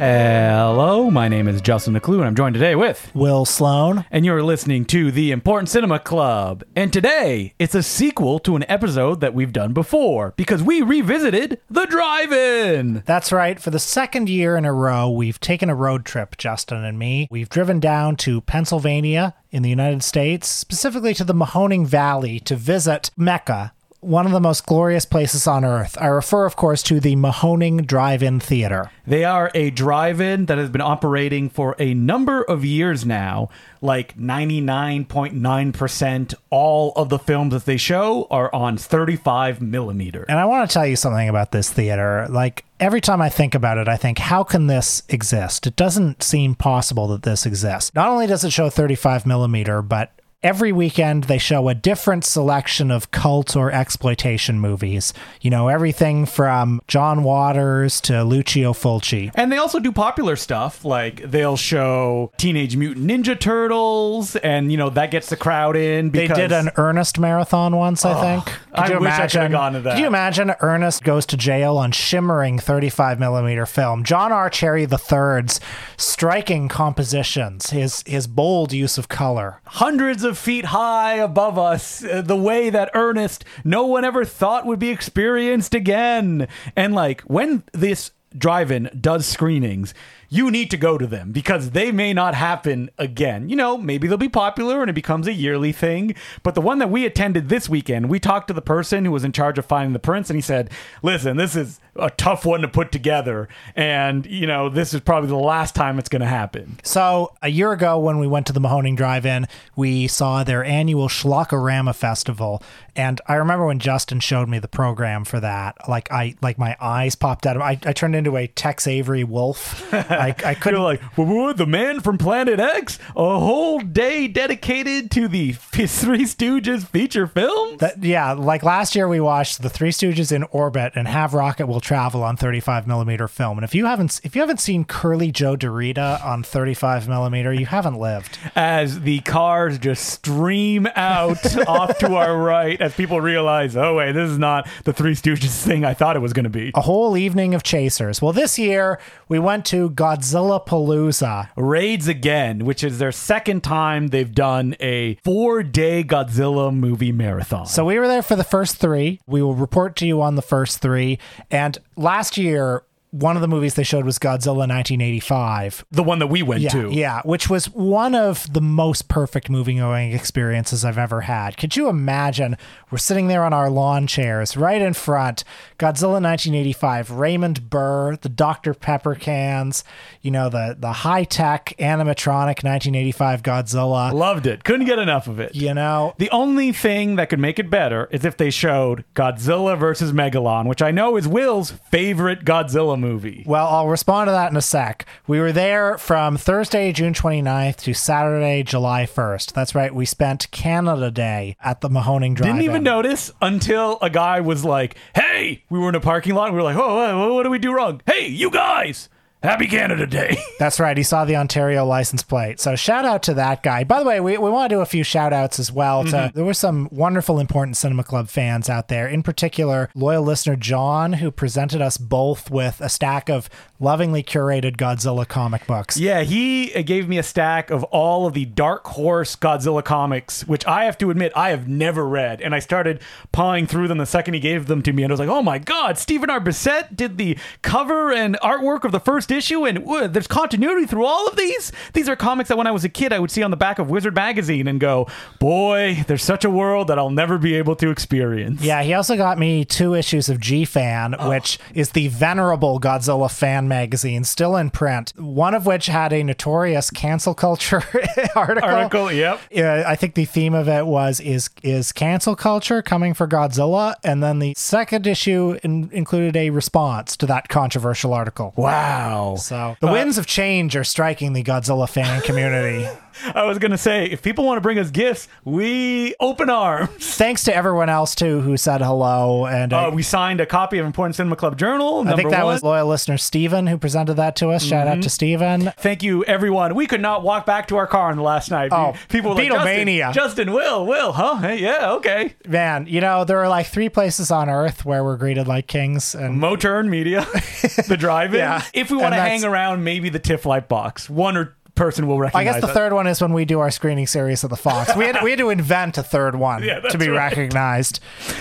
Hello, my name is Justin Decloux, and I'm joined today with. Will Sloan. And you're listening to the Important Cinema Club. And today, it's a sequel to an episode that we've done before because we revisited The Drive In. That's right. For the second year in a row, we've taken a road trip, Justin and me. We've driven down to Pennsylvania in the United States, specifically to the Mahoning Valley to visit Mecca, one of the most glorious places on earth. I refer, of course, to the Mahoning Drive In Theater. They are a drive in that has been operating for a number of years now. Like 99.9% all of the films that they show are on 35 millimeter. And I want to tell you something about this theater. Like, every time I think about it, I think, how can this exist? It doesn't seem possible that this exists. Not only does it show 35 millimeter, but every weekend they show a different selection of cult or exploitation movies. You know, everything from John Waters to Lucio Fulci. And they also do popular stuff like they'll show Teenage Mutant Ninja Turtles, and you know that gets the crowd in. They Because did an Ernest marathon once, I think. Could I you wish I imagine? could've gone to that. Could you imagine Ernest goes to jail on shimmering 35 millimeter film? John R. Cherry III's striking compositions, his his bold use of color. hundreds of feet high above us, uh, the way that Ernest no one ever thought would be experienced again. And like when this drive-in does screenings, you need to go to them because they may not happen again. You know, maybe they'll be popular and it becomes a yearly thing. But the one that we attended this weekend, we talked to the person who was in charge of finding the prints, and he said, "Listen, this is a tough one to put together, and you know, this is probably the last time it's going to happen." So a year ago, when we went to the Mahoning Drive-In, we saw their annual Schlockorama Festival, and I remember when Justin showed me the program for that. Like I, like my eyes popped out. of I, I turned into a Tex Avery wolf. I, I couldn't You're like, "Wha- wha- the man from Planet X, a whole day dedicated to the Three Stooges feature film? That, yeah, like last year we watched the Three Stooges in orbit and Have Rocket Will Travel on 35 millimeter film. And if you haven't if you haven't seen Curly Joe DeRita on 35 millimeter, you haven't lived. as the cars just stream out off to our right, as people realize, oh wait, this is not the Three Stooges thing I thought it was going to be. A whole evening of chasers. Well, this year we went to Godzilla Palooza. Raids again, which is their second time they've done a four-day Godzilla movie marathon. So we were there for the first three. We will report to you on the first three. And last year, one of the movies they showed was Godzilla 1985. the one that we went Yeah, to. yeah, which was one of the most perfect movie going experiences I've ever had. Could you imagine? We're sitting there on our lawn chairs, right in front, Godzilla 1985, Raymond Burr, the Dr. Pepper cans, you know, the the high tech animatronic 1985 Godzilla. Loved it. Couldn't get enough of it. You know, The only thing that could make it better is if they showed Godzilla versus Megalon, which I know is Will's favorite Godzilla movie. Well, I'll respond to that in a sec. We were there from Thursday, June 29th to Saturday, July 1st. That's right. We spent Canada Day at the Mahoning Drive. Didn't even notice until a guy was like, "Hey!" We were in a parking lot. And we were like, "Oh, what, what do we do wrong?" Hey, you guys! Happy Canada Day! That's right. He saw the Ontario license plate. So shout out to that guy. By the way, we, we want to do a few shout outs as well. To, there were some wonderful, important Cinema Club fans out there. In particular, loyal listener John, who presented us both with a stack of lovingly curated Godzilla comic books. yeah, he uh, gave me a stack of all of the Dark Horse Godzilla comics, which I have to admit I have never read, and I started pawing through them the second he gave them to me, and I was like, "Oh my God!" Stephen R. Bissette did the cover and artwork of the first issue, and uh, there's continuity through all of these. These are comics that when I was a kid I would see on the back of Wizard magazine and go, "Boy, there's such a world that I'll never be able to experience." Yeah, he also got me two issues of G Fan, which is the venerable Godzilla fan magazine, still in print. One of which had a notorious cancel culture article. Article, yep. Yeah, I think the theme of it was is is cancel culture coming for Godzilla, and then the second issue in, included a response to that controversial article. Wow. So the winds of change are striking the Godzilla fan community. I was gonna say, if people want to bring us gifts, we open arms. Thanks to everyone else too who said hello, and I- Uh, we signed a copy of Important Cinema Club Journal. I think that one. was loyal listener Steven who presented that to us. Shout out to Steven. Thank you, everyone. We could not walk back to our car on the last night. Oh, people were like, Beatlemania. Justin, Justin, Will, Will, huh? Hey, yeah, okay. Man, you know, there are like three places on earth where we're greeted like kings. And Moturn Media, the drive-in. Yeah. If we want to hang around, maybe the TIFF light box. One or person will I guess the us. third one is when we do our screening series of the Fox. We had, we had to invent a third one Yeah, to be right. recognized.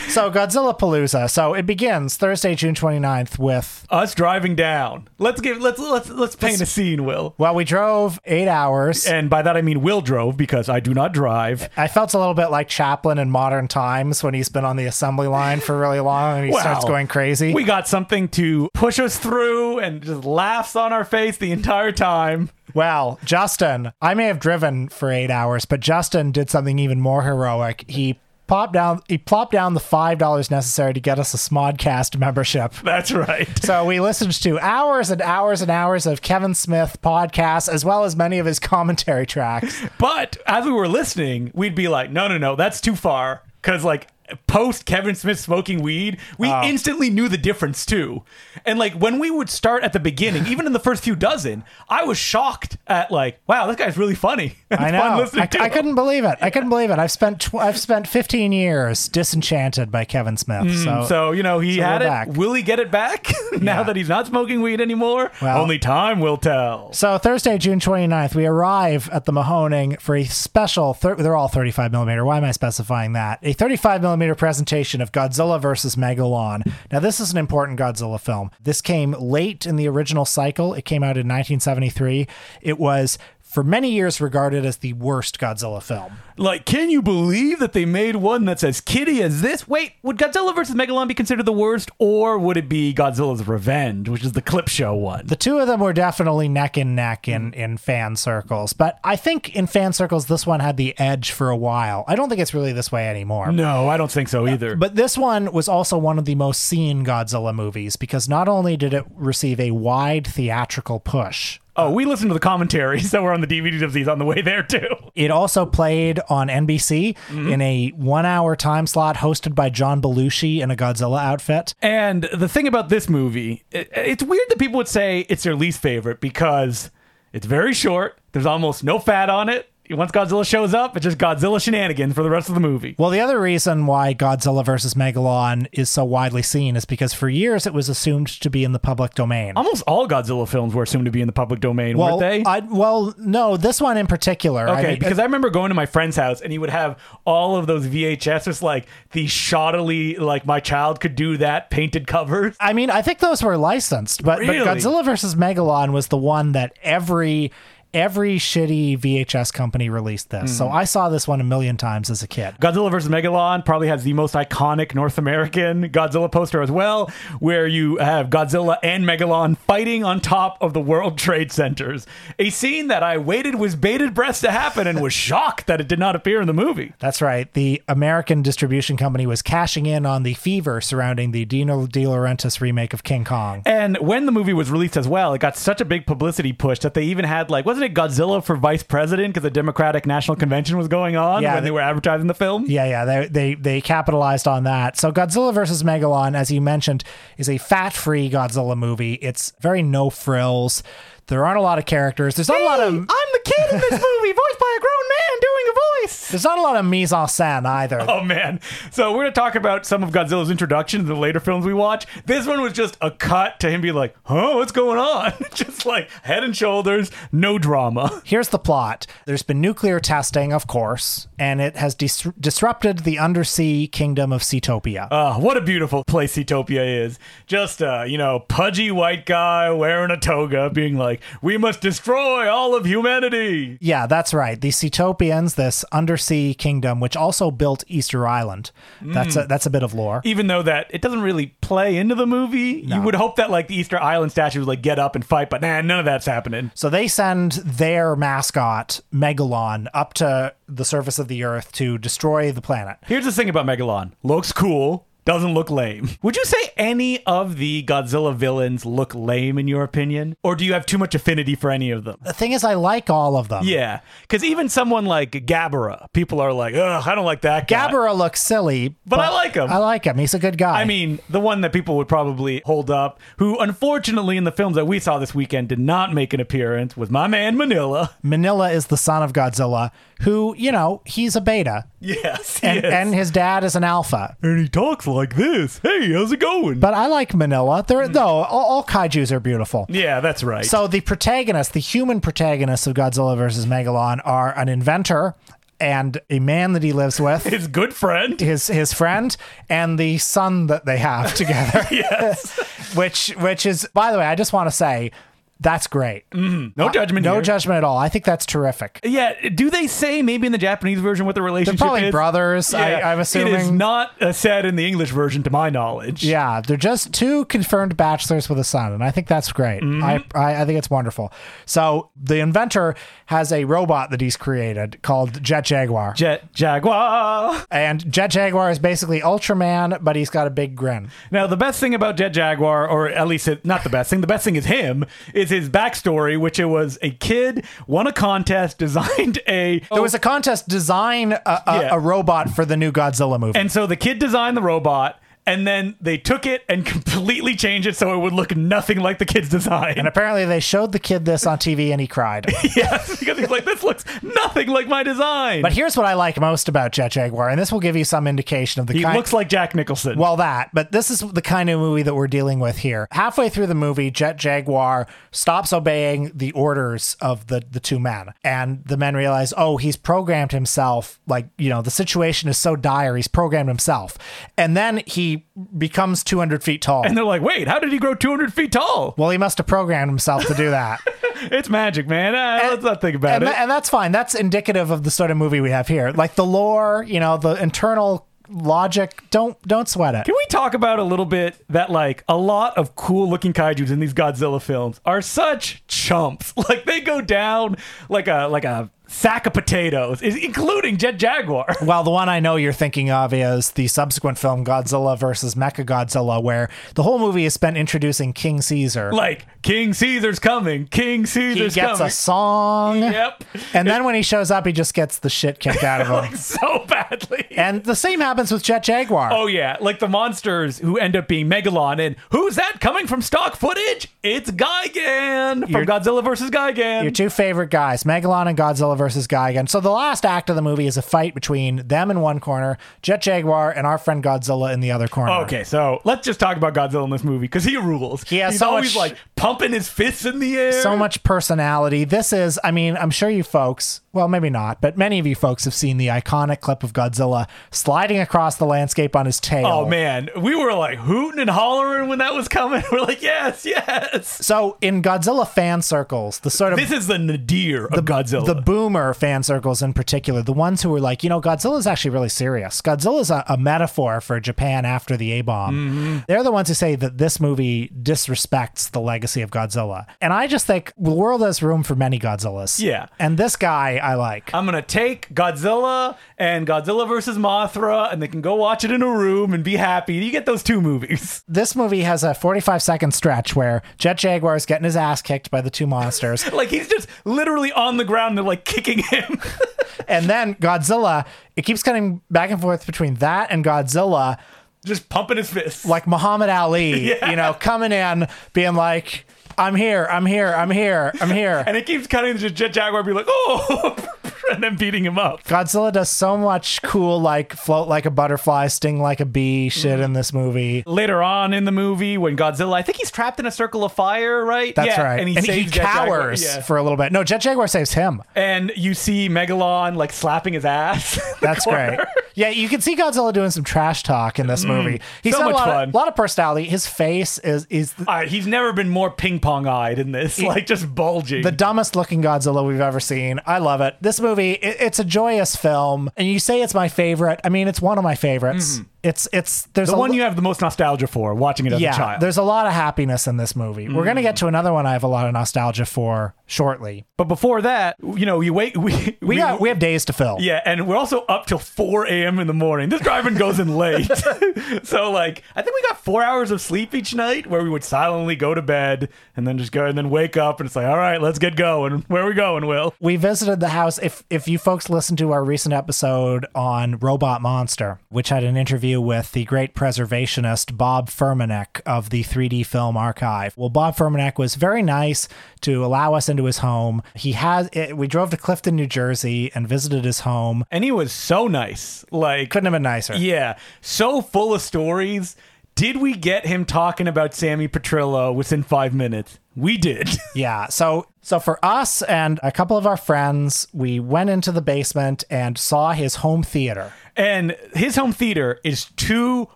So Godzilla Palooza. So it begins Thursday, June 29th with us driving down. Let's give. Let's let's let's paint a scene, Will. well, we drove eight hours. And by that I mean Will drove because I do not drive. I felt a little bit like Chaplin in modern times when he's been on the assembly line for really long and he Wow. starts going crazy. We got something to push us through and just laughs on our face the entire time. Well, Justin, I may have driven for eight hours, but Justin did something even more heroic. He popped down he plopped down the five dollars necessary to get us a Smodcast membership. That's right. So we listened to hours and hours and hours of Kevin Smith podcasts, as well as many of his commentary tracks. But as we were listening, we'd be like, no, no, no, that's too far. Because, like, post Kevin Smith smoking weed, we Oh. instantly knew the difference, too. And, like, when we would start at the beginning, even in the first few dozen, I was shocked at, like, wow, this guy's really funny. It's I know. listening I, I couldn't believe it. I couldn't believe it. I've spent tw- I've spent 15 years disenchanted by Kevin Smith. so, Mm, So, you know, he So had it. back. Will he get it back now Yeah. that he's not smoking weed anymore? Well- Only time will tell. So Thursday, June 29th, we arrive at the Mahoning for a special, thir- they're all 35 millimeter. Why am I specifying that? A 35 millimeter presentation of Godzilla versus Megalon. Now, this is an important Godzilla film. This came late in the original cycle. It came out in 1973. It was for many years regarded as the worst Godzilla film. Like, can you believe that they made one that's as kiddie as this? Wait, would Godzilla vs. Megalon be considered the worst, or would it be Godzilla's Revenge, which is the clip show one? The two of them were definitely neck and neck in, hmm. in fan circles, but I think in fan circles, this one had the edge for a while. I don't think it's really this way anymore. no, I don't think so uh, either. But this one was also one of the most seen Godzilla movies because not only did it receive a wide theatrical push, oh, we listened to the commentaries that were on the DVD of these on the way there too. it also played on NBC mm-hmm. in a one hour time slot hosted by John Belushi in a Godzilla outfit. And the thing about this movie, it, it's weird that people would say it's their least favorite because it's very short. There's almost no fat on it. Once Godzilla shows up, it's just Godzilla shenanigans for the rest of the movie. Well, the other reason why Godzilla vs. Megalon is so widely seen is because for years it was assumed to be in the public domain. Almost all Godzilla films were assumed to be in the public domain, well, weren't they? I, well, no, this one in particular. I Okay, mean, because I remember going to my friend's house and he would have all of those VHSs, like the shoddily, like my child could do that painted covers. I mean, I think those were licensed, but, Really? but Godzilla versus Megalon was the one that every every shitty VHS company released this. Hmm. So I saw this one a million times as a kid. Godzilla vs. Megalon probably has the most iconic North American Godzilla poster as well, where you have Godzilla and Megalon fighting on top of the World Trade Centers. A scene that I waited with bated breath to happen and was shocked that it did not appear in the movie. That's right. The American distribution company was cashing in on the fever surrounding the Dino De Laurentiis remake of King Kong. And when the movie was released as well, it got such a big publicity push that they even had like wasn't it Godzilla for vice president because the Democratic National Convention was going on Yeah, when they they- were advertising the film? Yeah, yeah, they, they they capitalized on that. So Godzilla versus Megalon, as you mentioned, is a fat-free Godzilla movie. It's very no frills. There aren't a lot of characters. There's not a lot of I'm the kid in this movie, voiced by a man doing a voice. there's not a lot of mise en scène either. Oh man! So we're gonna talk about some of Godzilla's introduction in the later films we watch. This one was just a cut to him being like, "Huh, what's going on?" just like head and shoulders, no drama. Here's the plot. There's been nuclear testing, of course, and it has dis- disrupted the undersea kingdom of Seatopia. Ah, what a beautiful place Seatopia is. Just a you know pudgy white guy wearing a toga, being like, "We must destroy all of humanity." yeah, that's right. The Seatopians, this undersea kingdom, which also built Easter Island. That's a, hmm. that's a bit of lore. Even though that it doesn't really play into the movie, you would hope that like the Easter Island statue statues like get up and fight, but nah, none of that's happening. So they send their mascot, Megalon, up to the surface of the earth to destroy the planet. Here's the thing about Megalon. Looks cool. Doesn't look lame. Would you say any of the Godzilla villains look lame in your opinion? Or do you have too much affinity for any of them? The thing is, I like all of them. Yeah, because even someone like Gabara, people are like, ugh, I don't like that guy. Gabara looks silly, But I like him. I like him. He's a good guy. I mean, the one that people would probably hold up, who unfortunately in the films that we saw this weekend did not make an appearance, was my man Minilla. Minilla is the son of Godzilla, who, you know, he's a beta. Yes, he And, is. and his dad is an alpha. and he talks like this. Hey, how's it going? But I like Minilla. They're, mm. though, all, all kaijus are beautiful. yeah, that's right. So the protagonists, the human protagonists of Godzilla versus Megalon, are an inventor and a man that he lives with, his good friend. his his friend, and the son that they have together. Yes. which which is, by the way, I just want to say that's great. No judgment. No here. judgment at all. I think that's terrific. Yeah, do they say maybe in the Japanese version what the They're relationship probably is? brothers. I, Yeah, I'm It is assuming. not uh, said in the English version, to my knowledge. Yeah, they're just two confirmed bachelors with a son, and I think that's great. Mm-hmm. I, I I think it's wonderful. So the inventor has a robot that he's created called Jet Jaguar, Jet Jaguar. and Jet Jaguar is basically Ultraman, but he's got a big grin. Now, the best thing about Jet Jaguar, or at least it, not the best thing, the best thing is him, is his backstory, which it was a kid won a contest, designed a. There was a contest design a, a, Yeah. a robot for the new Godzilla movie. and so the kid designed the robot, and then they took it and completely changed it so it would look nothing like the kid's design. and apparently they showed the kid this on TV and he cried. yes, because he's like, this looks nothing like my design. But here's what I like most about Jet Jaguar, and this will give you some indication of the he kind looks like Jack Nicholson. Well, that, but this is the kind of movie that we're dealing with here. Halfway through the movie, Jet Jaguar stops obeying the orders of the, the two men. And the men realize, oh, he's programmed himself. Like, you know, the situation is so dire, he's programmed himself. And then he becomes 200 feet tall. and they're like, wait, how did he grow 200 feet tall? well, he must have programmed himself to do that. It's magic, man. Ah, let's not think about and, it. tha- and that's fine. That's indicative of the sort of movie we have here. Like the lore, you know, the internal logic, don't don't sweat it. Can we talk about a little bit that like a lot of cool looking kaiju's in these Godzilla films are such chumps. Like they go down like a like a sack of potatoes, is- including Jet Jaguar. Well, the one I know you're thinking of is the subsequent film Godzilla versus Mechagodzilla, where the whole movie is spent introducing King Caesar. like King Caesar's coming. King Caesar's he gets coming. a song, Yep. and then when he shows up, he just gets the shit kicked out of him. like so badly. and the same happens with Jet Jaguar. Oh yeah, like the monsters who end up being Megalon, and who's that coming from stock footage? It's Gigan from Your- Godzilla versus Gigan. Your two favorite guys, Megalon and Godzilla versus Gigan. So the last act of the movie is a fight between them in one corner, Jet Jaguar, and our friend Godzilla in the other corner. Okay, so let's just talk about Godzilla in this movie because he rules. He has He's so always much- like pumping his fists in the air. so much personality. This is, I mean, I'm sure you folks, well, maybe not, but many of you folks have seen the iconic clip of Godzilla sliding across the landscape on his tail. Oh man, we were like hooting and hollering when that was coming. We're like, yes, yes. So in Godzilla fan circles, the sort of This is the nadir of Godzilla. the boomer fan circles in particular, the ones who were like, you know, Godzilla's actually really serious. Godzilla's a, a metaphor for Japan after the A bomb. Mm-hmm. They're the ones who say that this movie disrespects the legacy of Godzilla. And I just think the world has room for many Godzillas. Yeah. And this guy I like. I'm gonna take Godzilla and Godzilla versus Mothra, and they can go watch it in a room and be happy. You get those two movies. this movie has a 45 second stretch where Jet Jaguar is getting his ass kicked by the two monsters. Like he's just literally on the ground and they're like kicking him. and then Godzilla, it keeps cutting back and forth between that and Godzilla, just pumping his fists. like Muhammad Ali, Yeah. you know, coming in, being like, I'm here, I'm here, I'm here, I'm here. and it keeps cutting to Jet Jaguar be like, oh, and then beating him up. Godzilla does so much cool, like float like a butterfly, sting like a bee shit mm-hmm. in this movie. Later on in the movie, when Godzilla, I think he's trapped in a circle of fire, right? That's Yeah, right. And he saves Jet Jaguar. cowers Yeah. for a little bit. No, Jet Jaguar saves him. And you see Megalon like slapping his ass. That's corner. great. Yeah, you can see Godzilla doing some trash talk in this movie. He's so got much a lot, fun. Of, lot of personality. His face is is the, Uh, he's never been more ping pong eyed in this, like just bulging. the dumbest looking Godzilla we've ever seen. I love it. This movie, it, it's a joyous film, and you say it's my favorite. I mean, it's one of my favorites. It's it's there's The one you have the most nostalgia for watching it as yeah, a child. there's a lot of happiness in this movie. We're gonna Mm. get to another one I have a lot of nostalgia for shortly. But before that, you know, you wait. We We got we have days to fill. Yeah, and we're also up till 4 a.m. in the morning. This driving goes in late. so, like, I think we got four hours of sleep each night where we would silently go to bed and then just go and then wake up and it's like, all right, let's get going. Where are we going, Will? We visited the house. If if you folks listened to our recent episode on Robot Monster, which had an interview with the great preservationist Bob Furmanek of the 3D Film Archive. Well, Bob Furmanek was very nice to allow us into his home. He has it, we drove to Clifton, New Jersey and visited his home. And he was so nice. Like, Couldn't have been nicer. yeah, so full of stories. Did we get him talking about Sammy Petrillo within five minutes? We did. Yeah. So so for us and a couple of our friends, we went into the basement and saw his home theater. And his home theater is two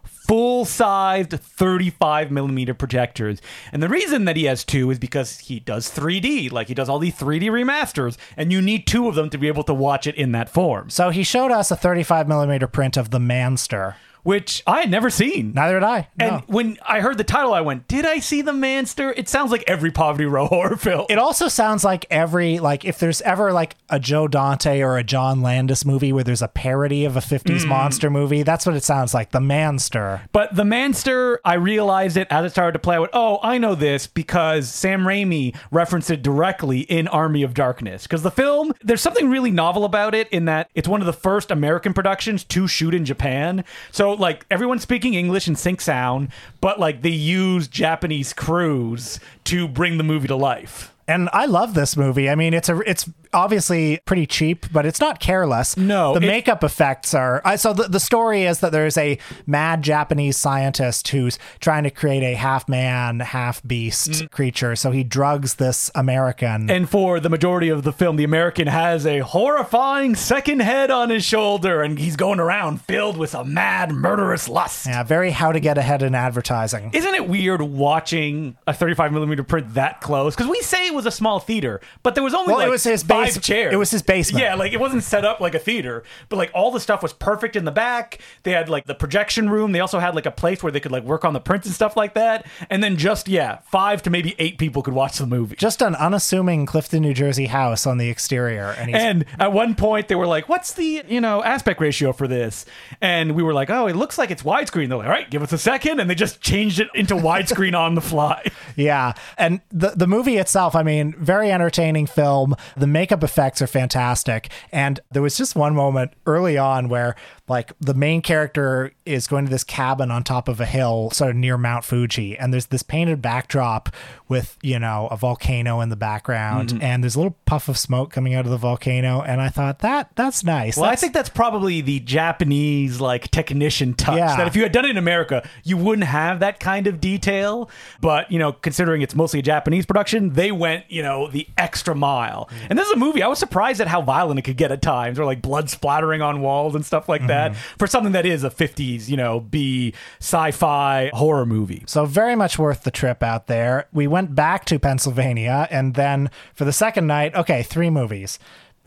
full sized 35 millimeter projectors. And the reason that he has two is because he does 3D, like he does all these 3D remasters, and you need two of them to be able to watch it in that form. So he showed us a 35 millimeter print of The Manster. Which I had never seen. Neither did I. and no. when I heard the title, I went, Did I see the Manster? It sounds like every Poverty Row horror film. It also sounds like every like if there's ever like a Joe Dante or a John Landis movie where there's a parody of a 50s mm. monster movie, that's what it sounds like. The Manster. But the Manster, I realized it as it started to play. I went, oh, I know this because Sam Raimi referenced it directly in Army of Darkness. Because the film, there's something really novel about it in that it's one of the first American productions to shoot in Japan. So, like, everyone's speaking English and sync sound, but, like, they use Japanese crews to bring the movie to life. And I love this movie. I mean, it's a it's obviously pretty cheap, but it's not careless. No, the it- makeup effects are. I so the, the story is that there's a mad Japanese scientist who's trying to create a half man, half beast mm. creature. So he drugs this American. And for the majority of the film, the American has a horrifying second head on his shoulder, and he's going around filled with a mad, murderous lust. yeah, very how to get ahead in advertising. Isn't it weird watching a 35 millimeter print that close? Because we say it was a small theater, but there was only Well, it was his five base- chairs. it was his basement. Yeah, like it wasn't set up like a theater, but like all the stuff was perfect in the back. They had like the projection room. They also had like a place where they could like work on the prints and stuff like that. And then just yeah, five to maybe eight people could watch the movie. Just an unassuming Clifton, New Jersey house on the exterior, and And at one point, they were like, "What's the you know aspect ratio for this?" And we were like, "Oh, it looks like it's widescreen." They're like, "All right, give us a second. and they just changed it into widescreen on the fly. Yeah. And the the movie itself, I mean, very entertaining film. The makeup effects are fantastic. And there was just one moment early on where like the main character is going to this cabin on top of a hill sort of near Mount Fuji and there's this painted backdrop with, you know, a volcano in the background mm-hmm. and there's a little puff of smoke coming out of the volcano and I thought that that's nice. Well, I think that's probably the Japanese like technician touch. Yeah. That if you had done it in America, you wouldn't have that kind of detail. But you know, considering it's mostly a Japanese production, they went you know the extra mile. Mm. And this is a movie. I was surprised at how violent it could get at times, or like blood splattering on walls and stuff like that, mm-hmm. for something that is a '50s you know B sci-fi horror movie. So very much worth the trip out there. We went back to Pennsylvania and then for the second night, okay, three movies.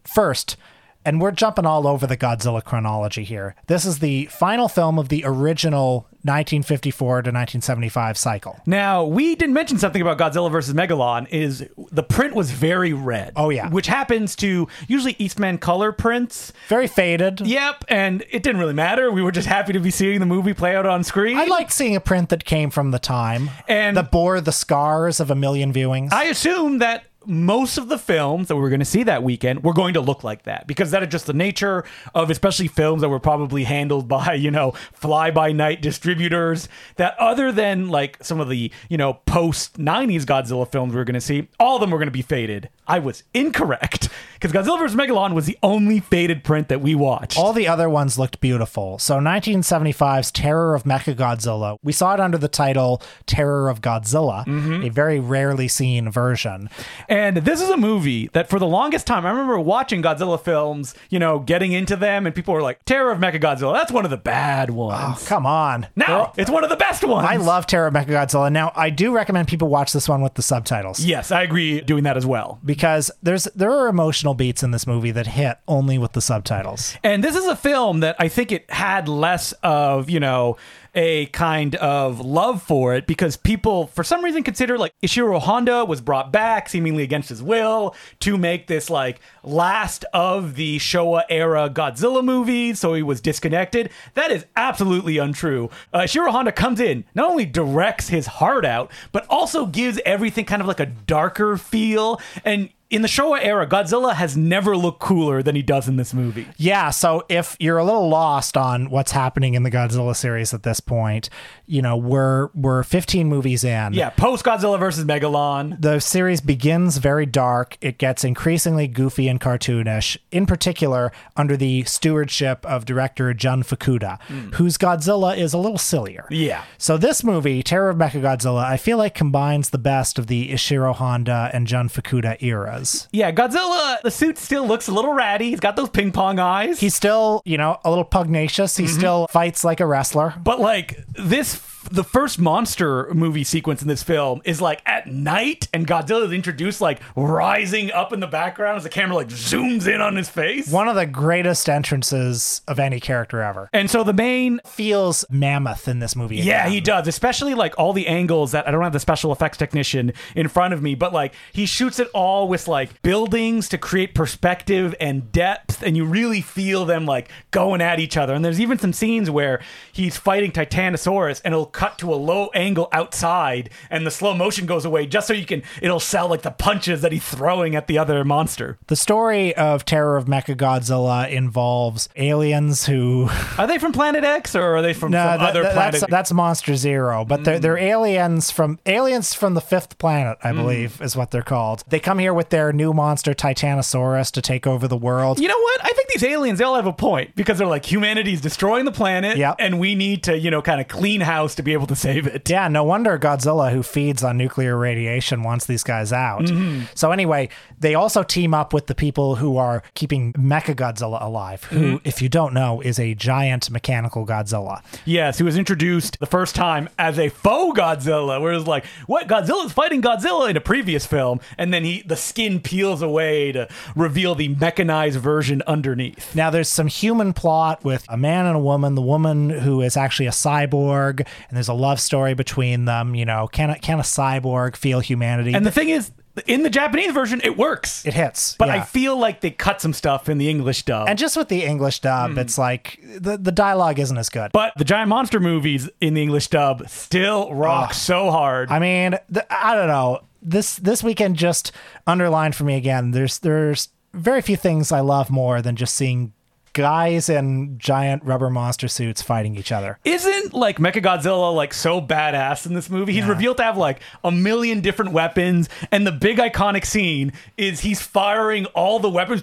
First, and we're jumping all over the Godzilla chronology here. This is the final film of the original 1954 to 1975 cycle. Now, we didn't mention something about Godzilla versus Megalon is the print was very red. Oh, yeah. Which happens to usually Eastman color prints. Very faded. Yep, and it didn't really matter. We were just happy to be seeing the movie play out on screen. I like seeing a print that came from the time And- that bore the scars of a million viewings. I assume that most of the films that we were going to see that weekend were going to look like that because that is just the nature of especially films that were probably handled by you know fly by night distributors that other than like some of the you know post 90s godzilla films we were going to see all of them were going to be faded i was incorrect because godzilla vs megalon was the only faded print that we watched All the other ones looked beautiful. So 1975's Terror of Mechagodzilla, we saw it under the title Terror of Godzilla, mm-hmm. a very rarely seen version. And this is a movie that for the longest time, I remember watching Godzilla films, you know, getting into them, and people were like, Terror of Mechagodzilla, that's one of the bad oh, ones. Come on. no, it's one of the best ones. I love Terror of Mechagodzilla. Now, I do recommend people watch this one with the subtitles. Yes, I agree doing that as well. Because there's there are emotional beats in this movie that hit only with the subtitles. And this is a film that I think it had less of, you know, a kind of love for it because people, for some reason, consider like Ishiro Honda was brought back seemingly against his will to make this like last of the Showa era Godzilla movies. So he was disconnected. That is absolutely untrue. Uh, Ishiro Honda comes in, not only directs his heart out, but also gives everything kind of like a darker feel. And in the Showa era, Godzilla has never looked cooler than he does in this movie. Yeah, so if you're a little lost on what's happening in the Godzilla series at this point, you know, we're we're 15 movies in. Yeah, post Godzilla versus Megalon. The series begins very dark. It gets increasingly goofy and cartoonish, in particular under the stewardship of director Jun Fukuda, hmm. whose Godzilla is a little sillier. Yeah. So this movie, Terror of Mechagodzilla, I feel like combines the best of the Ishiro Honda and Jun Fukuda Yeah, Godzilla, the suit still looks a little ratty. He's got those ping pong eyes. He's still, you know, a little pugnacious. He mm-hmm. still fights like a wrestler. but like this the first monster movie sequence in this film is like at night and Godzilla is introduced like rising up in the background as the camera like zooms in on his face. One of the greatest entrances of any character ever. and so the main Feels mammoth in this movie. Yeah, again. he does. Especially like all the angles that I don't have the special effects technician in front of me, but like he shoots it all with like buildings to create perspective and depth, and you really feel them like going at each other. And there's even some scenes where he's fighting Titanosaurus, and it'll cut to a low angle outside, and the slow motion goes away just so you can it'll sell like the punches that he's throwing at the other monster. The story of Terror of Mechagodzilla involves aliens who Are they from Planet X or are they from No, some that- other that- planet? that's, that's Monster Zero, but they're, they're mm. aliens from aliens from the fifth planet, I mm. believe, is what they're called. They come here with their new monster Titanosaurus to take over the world. You know what? I think these aliens they all have a point because they're like humanity's destroying the planet, Yep. and we need to, you know, kind of clean house to be able to save it. Yeah, no wonder Godzilla, who feeds on nuclear radiation, wants these guys out. Mm-hmm. So anyway, they also team up with the people who are keeping Mechagodzilla alive, who, Mm-hmm. if you don't know, is a giant mechanical Godzilla. Yes, he was introduced the first time as a faux Godzilla, where it's like, what Godzilla's fighting Godzilla in a previous film, and then he the skin peels away to reveal the mechanized version underneath. Now, there's some human plot with a man and a woman. The woman who is actually a cyborg, and there's a love story between them. You know, can a, can a cyborg feel humanity? And the thing is, in the Japanese version, it works. it hits. but yeah. I feel like they cut some stuff in the English dub. and just with the English dub, hmm. it's like the, the dialogue isn't as good. But the giant monster movies in the English dub still rock so hard. I mean, th- I don't know. This this weekend just underlined for me again. There's there's very few things I love more than just seeing guys in giant rubber monster suits fighting each other. Isn't like Mechagodzilla like so badass in this movie? He's revealed to have like a million different weapons, and the big iconic scene is he's firing all the weapons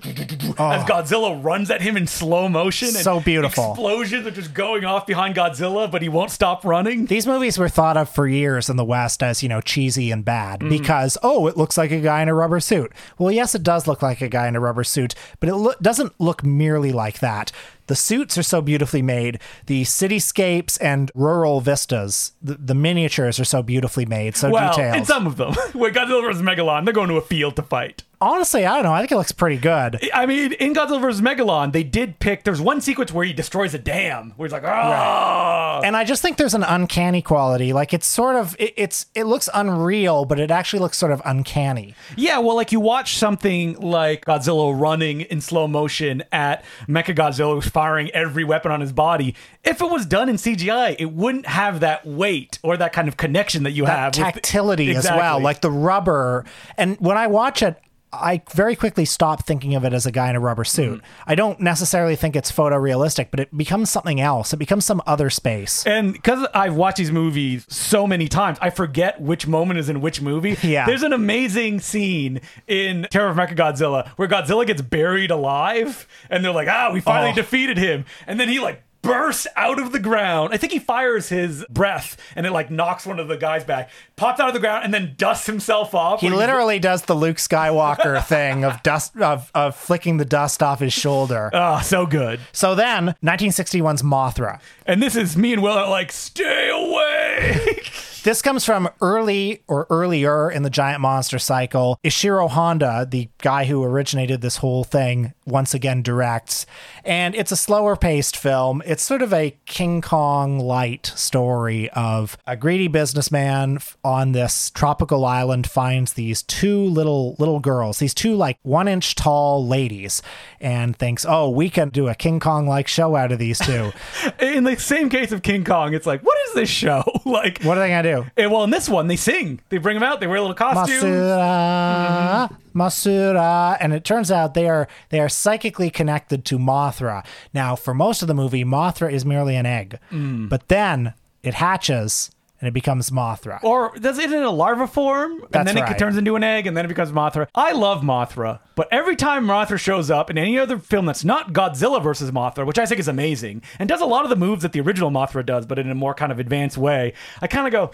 oh. as Godzilla runs at him in slow motion. and So beautiful. Explosions are just going off behind Godzilla, but he won't stop running. These movies were thought of for years in the West as, you know, cheesy and bad mm. because, oh, it looks like a guy in a rubber suit. Well, yes, it does look like a guy in a rubber suit, but it lo- doesn't look merely like that. The suits are so beautifully made. The cityscapes and rural vistas, the, the miniatures are so beautifully made, so Well, detailed. in some of them, where Godzilla vs Megalon, they're going to a field to fight. Honestly, I don't know. I think it looks pretty good. I mean, in Godzilla vs Megalon, they did pick. There's one sequence where he destroys a dam, where he's like, "Ah!" And I just think there's an uncanny quality. Like it's sort of it, it's it looks unreal, but it actually looks sort of uncanny. Yeah, well, like you watch something like Godzilla running in slow motion at Mechagodzilla firing every weapon on his body. If it was done in CGI, it wouldn't have that weight or that kind of connection that you have. with- tactility as well, like the rubber. And when I watch it, I very quickly stop thinking of it as a guy in a rubber suit. Mm. I don't necessarily think it's photorealistic, but it becomes something else. It becomes some other space. And because I've watched these movies so many times, I forget which moment is in which movie. Yeah. There's an amazing scene in Terror of Mechagodzilla where Godzilla gets buried alive, and they're like, ah, we finally Oh. defeated him. And then he, like, bursts out of the ground. I think he fires his breath and it like knocks one of the guys back, pops out of the ground, and then dusts himself off. He literally does the Luke Skywalker thing of dust of, of flicking the dust off his shoulder. Oh, so good. So then, 1961's Mothra. And this is me and Will are like, stay away. This comes from early or earlier in the giant monster cycle. Ishiro Honda, the guy who originated this whole thing, once again directs. And it's a slower paced film. It's sort of a King Kong light story of a greedy businessman on this tropical island finds these two little little girls, these two like one inch tall ladies, and thinks, oh, we can do a King Kong like show out of these two. In the same case of King Kong, it's like, what is this show? like, what are they gonna do? Eh, well, in this one, they sing. They bring them out. They wear little costumes. Masura, Masura, and it turns out they are they are psychically connected to Mothra. Now, for most of the movie, Mothra is merely an egg, Mm. but then it hatches and it becomes Mothra. Or does it in a larva form, and That's then it turns into an egg, and then it becomes Mothra. I love Mothra, but every time Mothra shows up in any other film that's not Godzilla versus Mothra, which I think is amazing, and does a lot of the moves that the original Mothra does, but in a more kind of advanced way, I kind of go.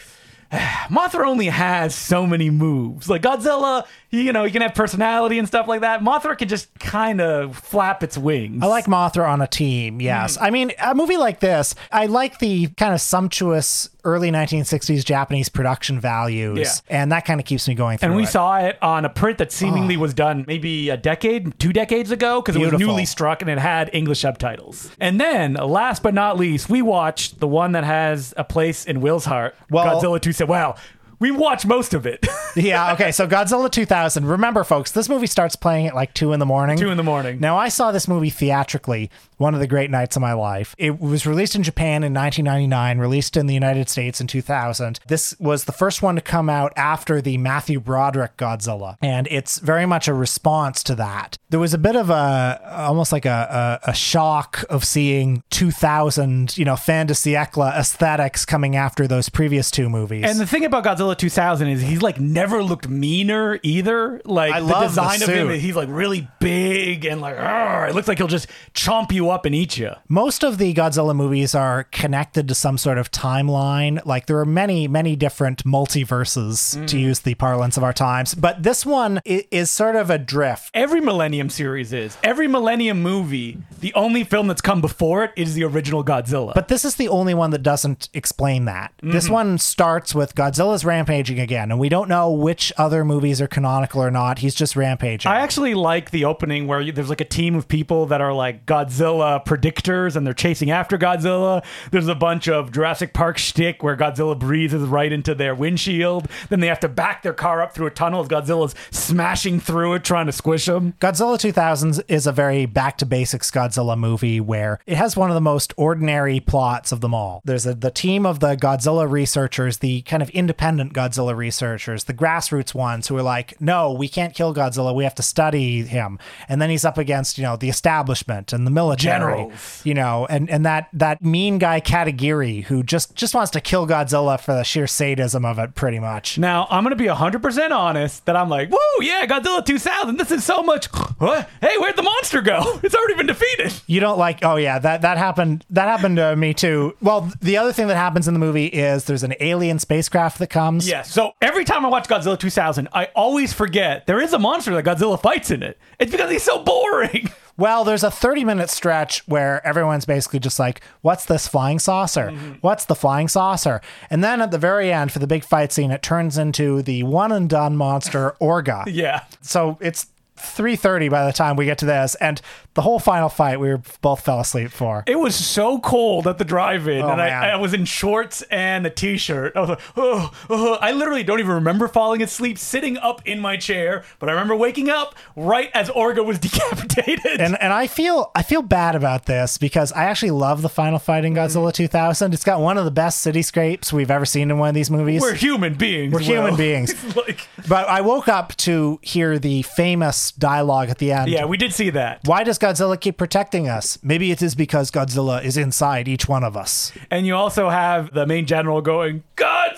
Mothra only has so many moves. Like Godzilla, you know, he can have personality and stuff like that. Mothra can just kind of flap its wings. I like Mothra on a team, yes. Mm. I mean, a movie like this, I like the kind of sumptuous early 1960s Japanese production values, Yeah. and that kind of keeps me going through And we it. saw it on a print that seemingly oh. was done maybe a decade, two decades ago, because it was newly struck and it had English subtitles. And then, last but not least, we watched the one that has a place in Will's heart. Well- Godzilla 2 said, wow, we watched most of it. yeah, okay, so Godzilla 2000. Remember, folks, this movie starts playing at like 2 in the morning. Two in the morning. Now, I saw this movie theatrically, one of the great nights of my life. It was released in Japan in 1999, released in the United States in 2000. This was the first one to come out after the Matthew Broderick Godzilla, and it's very much a response to that. There was a bit of a, almost like a, a, a shock of seeing 2000, you know, fin de siècle aesthetics coming after those previous two movies. And the thing about Godzilla 2000 is he's like never looked meaner either. Like I the love the design of him, he's like really big and like, it looks like he'll just chomp you up and eat you. most of the Godzilla movies are connected to some sort of timeline. Like there are many, many different multiverses, mm. to use the parlance of our times. But this one i- is sort of a drift. Every Millennium series is. Every Millennium movie, the only film that's come before it is the original Godzilla. But this is the only one that doesn't explain that. This mm-hmm. one starts with Godzilla's rampaging again, and we don't know which other movies are canonical or not. He's just rampaging. I actually like the opening where you, there's like a team of people that are like Godzilla Uh, predictors and they're chasing after Godzilla. There's a bunch of Jurassic Park shtick where Godzilla breathes right into their windshield. Then they have to back their car up through a tunnel as Godzilla's smashing through it trying to squish them. Godzilla 2000s is a very back to basics Godzilla movie where it has one of the most ordinary plots of them all. There's a, the team of the Godzilla researchers, the kind of independent Godzilla researchers, the grassroots ones who are like, no, we can't kill Godzilla. We have to study him. And then he's up against, you know, the establishment and the military, Generals. you know, and, and that, that mean guy Katagiri who just, just wants to kill Godzilla for the sheer sadism of it pretty much. Now, I'm going to be 100% honest that I'm like, woo, yeah, Godzilla 2000. This is so much. What? Hey, where'd the monster go? It's already been defeated. You don't like oh yeah that that happened that happened to me too. Well, the other thing that happens in the movie is there's an alien spacecraft that comes. Yeah, so every time I watch Godzilla 2000, I always forget there is a monster that Godzilla fights in it. It's because he's so boring. Well, there's a 30 minute stretch where everyone's basically just like, "What's this flying saucer? Mm-hmm. What's the flying saucer?" And then at the very end for the big fight scene, it turns into the one and done monster Orga. Yeah. So it's 3:30 by the time we get to this, and the whole final fight we were both fell asleep for. It was so cold at the drive-in, oh, and. I, I was in shorts and a t-shirt. I was like, oh, oh, I literally don't even remember falling asleep, sitting up in my chair, but I remember waking up right as Orga was decapitated. and and I feel I feel bad about this because I actually love the final fight in Godzilla mm-hmm. 2000. It's got one of the best cityscapes we've ever seen in one of these movies. we're human beings. We're human Will. beings. Like, but I woke up to hear the famous dialogue at the end. yeah, we did see that. Why does Godzilla keep protecting us? Maybe it is because Godzilla is inside each one of us. And you also have the main general going, Godzilla!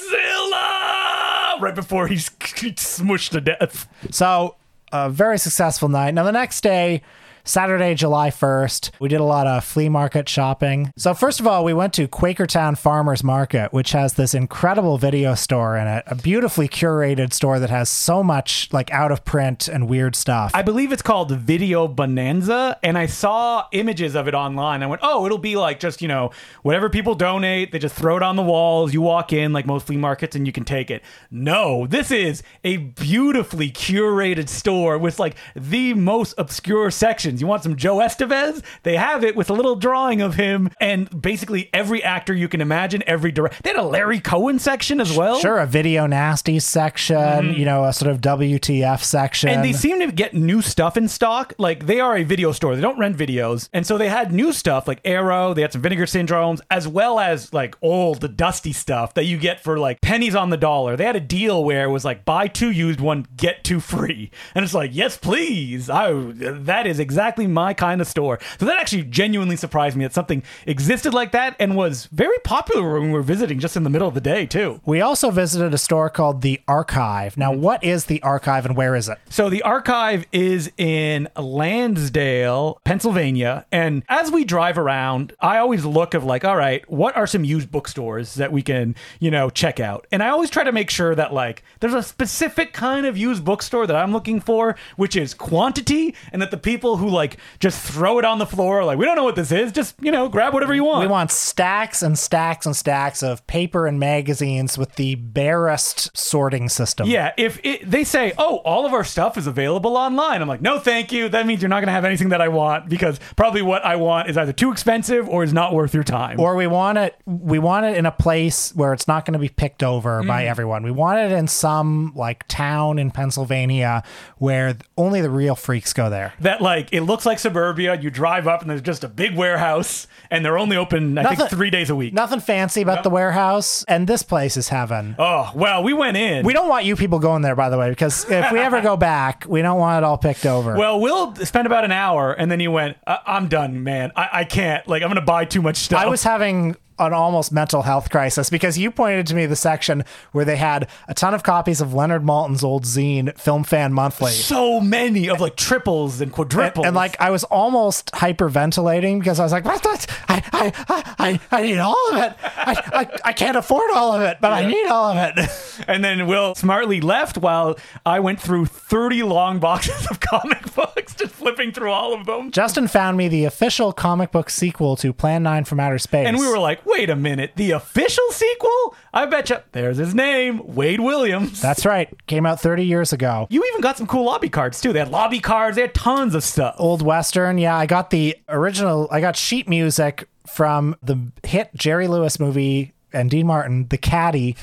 Right before he's smushed to death. So, a very successful night. Now, the next day, Saturday, July 1st. We did a lot of flea market shopping. So, first of all, we went to Quakertown Farmers Market, which has this incredible video store in it, a beautifully curated store that has so much like out of print and weird stuff. I believe it's called Video Bonanza, and I saw images of it online. I went, oh, it'll be like just, you know, whatever people donate, they just throw it on the walls. You walk in, like most flea markets, and you can take it. No, this is a beautifully curated store with like the most obscure sections. You want some Joe Estevez? They have it with a little drawing of him, and basically every actor you can imagine, every direct. They had a Larry Cohen section as well. Sure, a video nasty section, you know, a sort of WTF section. Mm-hmm. And they seem to get new stuff in stock. Like they are a video store. They don't rent videos. And so they had new stuff like Arrow, they had some Vinegar Syndromes, as well as like old, dusty stuff that you get for like pennies on the dollar. They had a deal where it was like buy two used one, get two free. And it's like, yes, please. I that is exactly my kind of store. So that actually genuinely surprised me that something existed like that and was very popular when we were visiting just in the middle of the day, too. we also visited a store called the Archive. Now, mm-hmm. what is the Archive and where is it? So the archive is in Lansdale, Pennsylvania, and as we drive around, I always look of like, all right, what are some used bookstores that we can, you know, check out? And I always try to make sure that like there's a specific kind of used bookstore that I'm looking for, which is quantity, and that the people who like just throw it on the floor, like we don't know what this is, just you know, grab whatever you want. We want stacks and stacks and stacks of paper and magazines with the barest sorting system. Yeah, if it, they say, "Oh, all of our stuff is available online," I'm like, "No, thank you." That means you're not going to have anything that I want because probably what I want is either too expensive or is not worth your time. Or we want it we want it in a place where it's not going to be picked over by mm. everyone. We want it in some like town in Pennsylvania where only the real freaks go there. that like it looks like suburbia. You drive up and there's just a big warehouse, and they're only open I think three days a week. Nothing fancy about the warehouse, and this place is heaven. Oh well, we went in. We don't want you people going there, by the way, because if we ever go back, we don't want it all picked over. well, we'll spend about an hour, and then you went, I- "I'm done, man. I-, I can't. Like, I'm gonna buy too much stuff." I was having an almost mental health crisis because you pointed to me the section where they had a ton of copies of Leonard Maltin's old zine, Film Fan Monthly. so many of like triples and quadruples, And like I was almost hyperventilating because I was like, "What? I, I, I, I need all of it. I, I, I can't afford all of it, but I need all of it." And then Will smartly left while I went through 30 long boxes of comic books, just flipping through all of them. Justin found me the official comic book sequel to Plan Nine from Outer Space, And we were like, wait a minute, the official sequel? I bet you There's his name, Wade Williams. "That's right, came out 30 years ago." you even got some cool lobby cards too. They had lobby cards, they had tons of stuff. Old Western. Yeah, I got the original, I got sheet music from the hit Jerry Lewis movie and Dean Martin, The Caddy,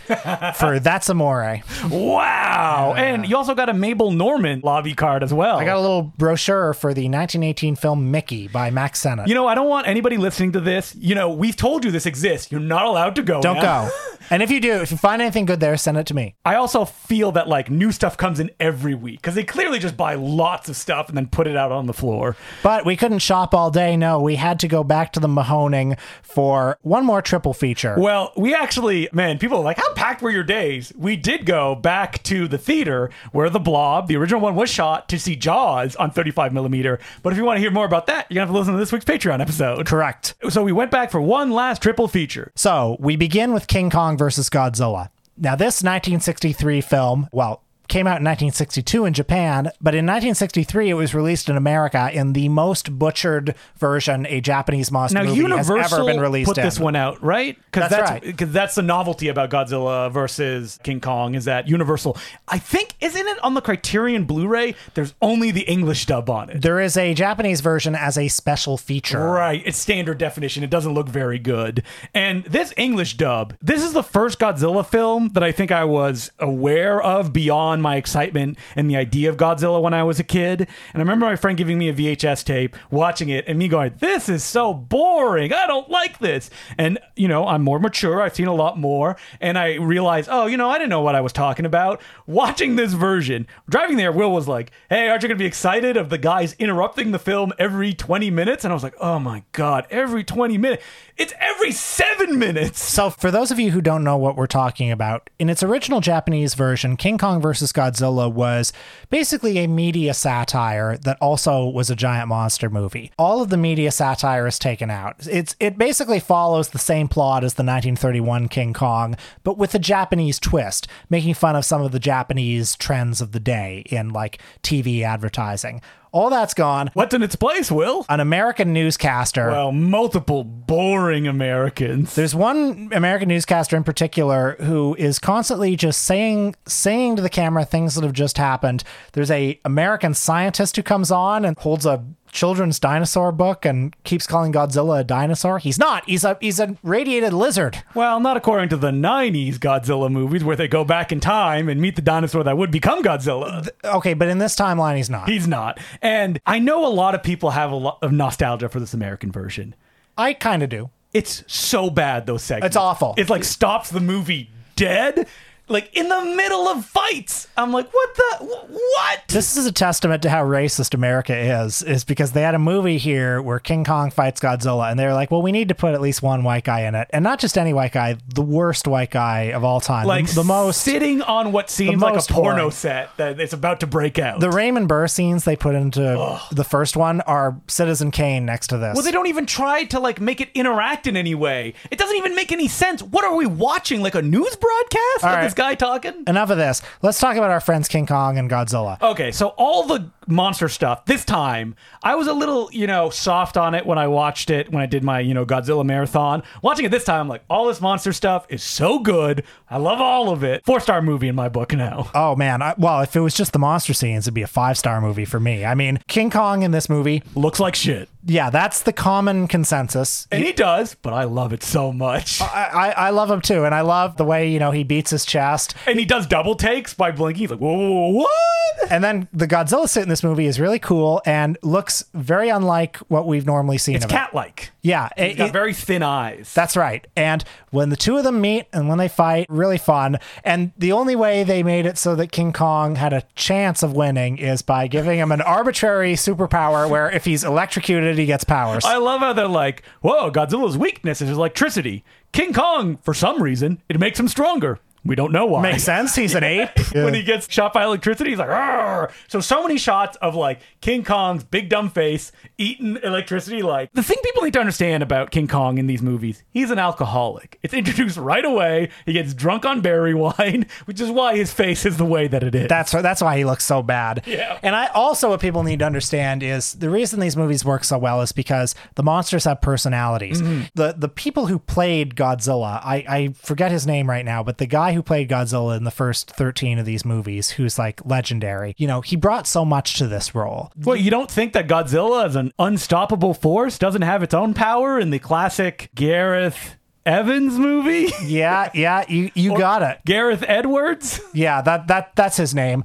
for That's Amore. Wow. And you also got a Mabel Normand lobby card as well. I got a little brochure for the 1918 film Mickey by Mack Sennett. you know, I don't want anybody listening to this. You know, we've told you this exists. You're not allowed to go. Don't now. go. And if you do, if you find anything good there, send it to me. I also feel that like new stuff comes in every week because they clearly just buy lots of stuff and then put it out on the floor. But we couldn't shop all day. No, we had to go back to the Mahoning for one more triple feature. Well, we actually, man, people are like, how packed were your days? We did go back to the theater where the Blob, the original one, was shot to see Jaws on 35 millimeter. But if you want to hear more about that, you're gonna have to listen to this week's Patreon episode. Correct. So we went back for one last triple feature. So we begin with King Kong versus Godzilla. Now, this 1963 film, well, came out in 1962 in Japan, but in 1963 it was released in America in the most butchered version a Japanese monster Now, movie has ever been released put in. this one out, right? Because That's that's right. Because that's the novelty about Godzilla versus King Kong is that Universal. I think isn't it on the Criterion Blu-ray? There's only the English dub on it. There is a Japanese version as a special feature. Right, it's standard definition. It doesn't look very good. And this English dub, this is the first Godzilla film that I think I was aware of beyond my excitement and the idea of Godzilla when I was a kid. And I remember my friend giving me a VHS tape, watching it, and me going, This is so boring. I don't like this. And, you know, I'm more mature. I've seen a lot more. And I realized, oh, you know, I didn't know what I was talking about. Watching this version, driving there, Will was like, Hey, aren't you going to be excited of the guys interrupting the film every 20 minutes? And I was like, Oh my God, every 20 minutes. It's every seven minutes. So, for those of you who don't know what we're talking about, in its original Japanese version, King Kong vs. Godzilla was basically a media satire that also was a giant monster movie. All of the media satire is taken out. It's it basically follows the same plot as the 1931 King Kong, but with a Japanese twist, making fun of some of the Japanese trends of the day in like TV advertising. All that's gone. What's in its place, Will? An American newscaster. Well, multiple boring Americans. There's one American newscaster in particular who is constantly just saying saying to the camera things that have just happened. There's a American scientist who comes on and holds a children's dinosaur book and keeps calling Godzilla a dinosaur. He's not. He's a he's a radiated lizard. Well, not according to the 90s Godzilla movies where they go back in time and meet the dinosaur that would become Godzilla. Okay, but in this timeline he's not. He's not. And I know a lot of people have a lot of nostalgia for this American version. I kind of do. It's so bad, those segments. It's awful. It like stops the movie dead, like in the middle of fights. I'm like, what the? What? This is a testament to how racist America is, is because they had a movie here where King Kong fights Godzilla, and they were like, well, we need to put at least one white guy in it. And not just any white guy, the worst white guy of all time. like the, the most. sitting on what seems like a porno set that it's about to break out. The Raymond Burr scenes they put into the first one are Citizen Kane next to this. well, they don't even try to like make it interact in any way. It doesn't even make any sense. What are we watching? Like a news broadcast? All Like right. Guy talking? Enough of this. Let's talk about our friends King Kong and Godzilla. Okay, so all the monster stuff this time, I was a little, you know, soft on it when I watched it when I did my, you know, Godzilla marathon. Watching it this time, I'm like, all this monster stuff is so good. I love all of it. Four star movie in my book now. Oh man, I, well, if it was just the monster scenes, it'd be a five star movie for me. I mean, King Kong in this movie, Looks like shit. Yeah, that's the common consensus. And he does, but I love it so much. I, I, I love him too, and I love the way you know he beats his chest. And he does double takes by blinking. He's like, whoa, whoa, whoa, what? And then the Godzilla suit in this movie is really cool and looks very unlike what we've normally seen It's cat like. Yeah, He's it- got it- very thin eyes. That's right. And when the two of them meet and when they fight, really fun. And the only way they made it so that King Kong had a chance of winning is by giving him an arbitrary superpower where if he's electrocuted, he gets powers. I love how they're like, whoa, Godzilla's weakness is electricity. King Kong, for some reason, it makes him stronger. We don't know why. Makes sense. He's an ape. when he gets shot by electricity, he's like, "Arr!" so so many shots of like King Kong's big dumb face eating electricity. Like the thing people need to understand about King Kong in these movies, he's an alcoholic. It's introduced right away. He gets drunk on berry wine, which is why his face is the way that it is. That's that's why he looks so bad. Yeah. And I also what people need to understand is the reason these movies work so well is because the monsters have personalities. Mm-hmm. The the people who played Godzilla, I, I forget his name right now, but the guy who played Godzilla in the first 13 of these movies, who's like legendary, you know, he brought so much to this role. Well, you don't think that Godzilla is an unstoppable force, doesn't have its own power in the classic Gareth Evans movie? Yeah, yeah, you you got it. Gareth Edwards? Yeah, that that that's his name.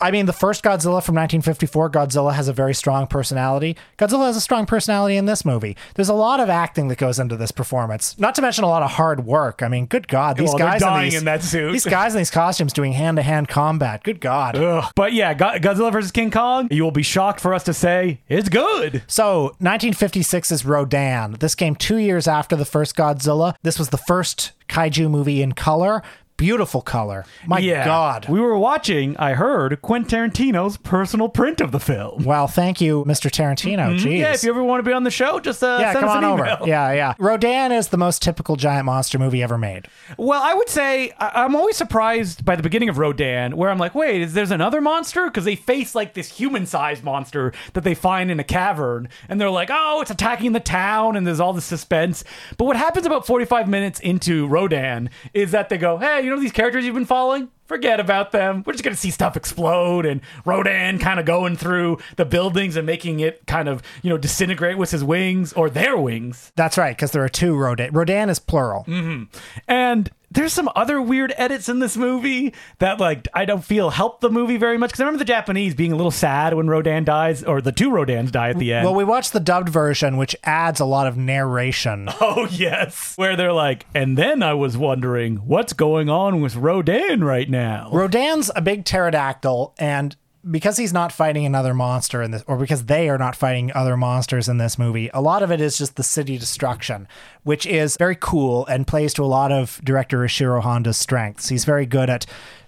I mean, the first Godzilla from 1954, Godzilla has a very strong personality. Godzilla has a strong personality in this movie. There's a lot of acting that goes into this performance, not to mention a lot of hard work. I mean, good God, these Well, guys dying in, these, in that suit. These guys in these costumes doing hand-to-hand combat. Good God. Ugh. But yeah, Go- Godzilla versus King Kong, you will be shocked for us to say it's good. So, 1956 is Rodan. This came two years after the first Godzilla. This was the first kaiju movie in color. Beautiful color. My yeah. God. We were watching, I heard, Quentin Tarantino's personal print of the film. Well, thank you, Mr. Tarantino. Jeez. Mm-hmm. Yeah, if you ever want to be on the show, just uh, yeah, send come us on an over. email. Yeah, yeah. Rodan is the most typical giant monster movie ever made. Well, I would say I- I'm always surprised by the beginning of Rodan, where I'm like, wait, is there's another monster? Because they face like this human-sized monster that they find in a cavern, and they're like, oh, it's attacking the town, and there's all the suspense. But what happens about 45 minutes into Rodan is that they go, hey, you know these characters you've been following? Forget about them. We're just gonna see stuff explode, and Rodan kind of going through the buildings and making it kind of you know disintegrate with his wings or their wings. That's right, because there are two Rodan. Rodan is plural. Mm-hmm. And there's some other weird edits in this movie that like I don't feel help the movie very much because I remember the Japanese being a little sad when Rodan dies or the two Rodans die at the end. Well, we watched the dubbed version, which adds a lot of narration. oh yes, where they're like, and then I was wondering what's going on with Rodan right now. Rodan's a big pterodactyl, and because he's not fighting another monster in this, or because they are not fighting other monsters in this movie, a lot of it is just the city destruction, which is very cool and plays to a lot of director Ishiro Honda's strengths. He's very good at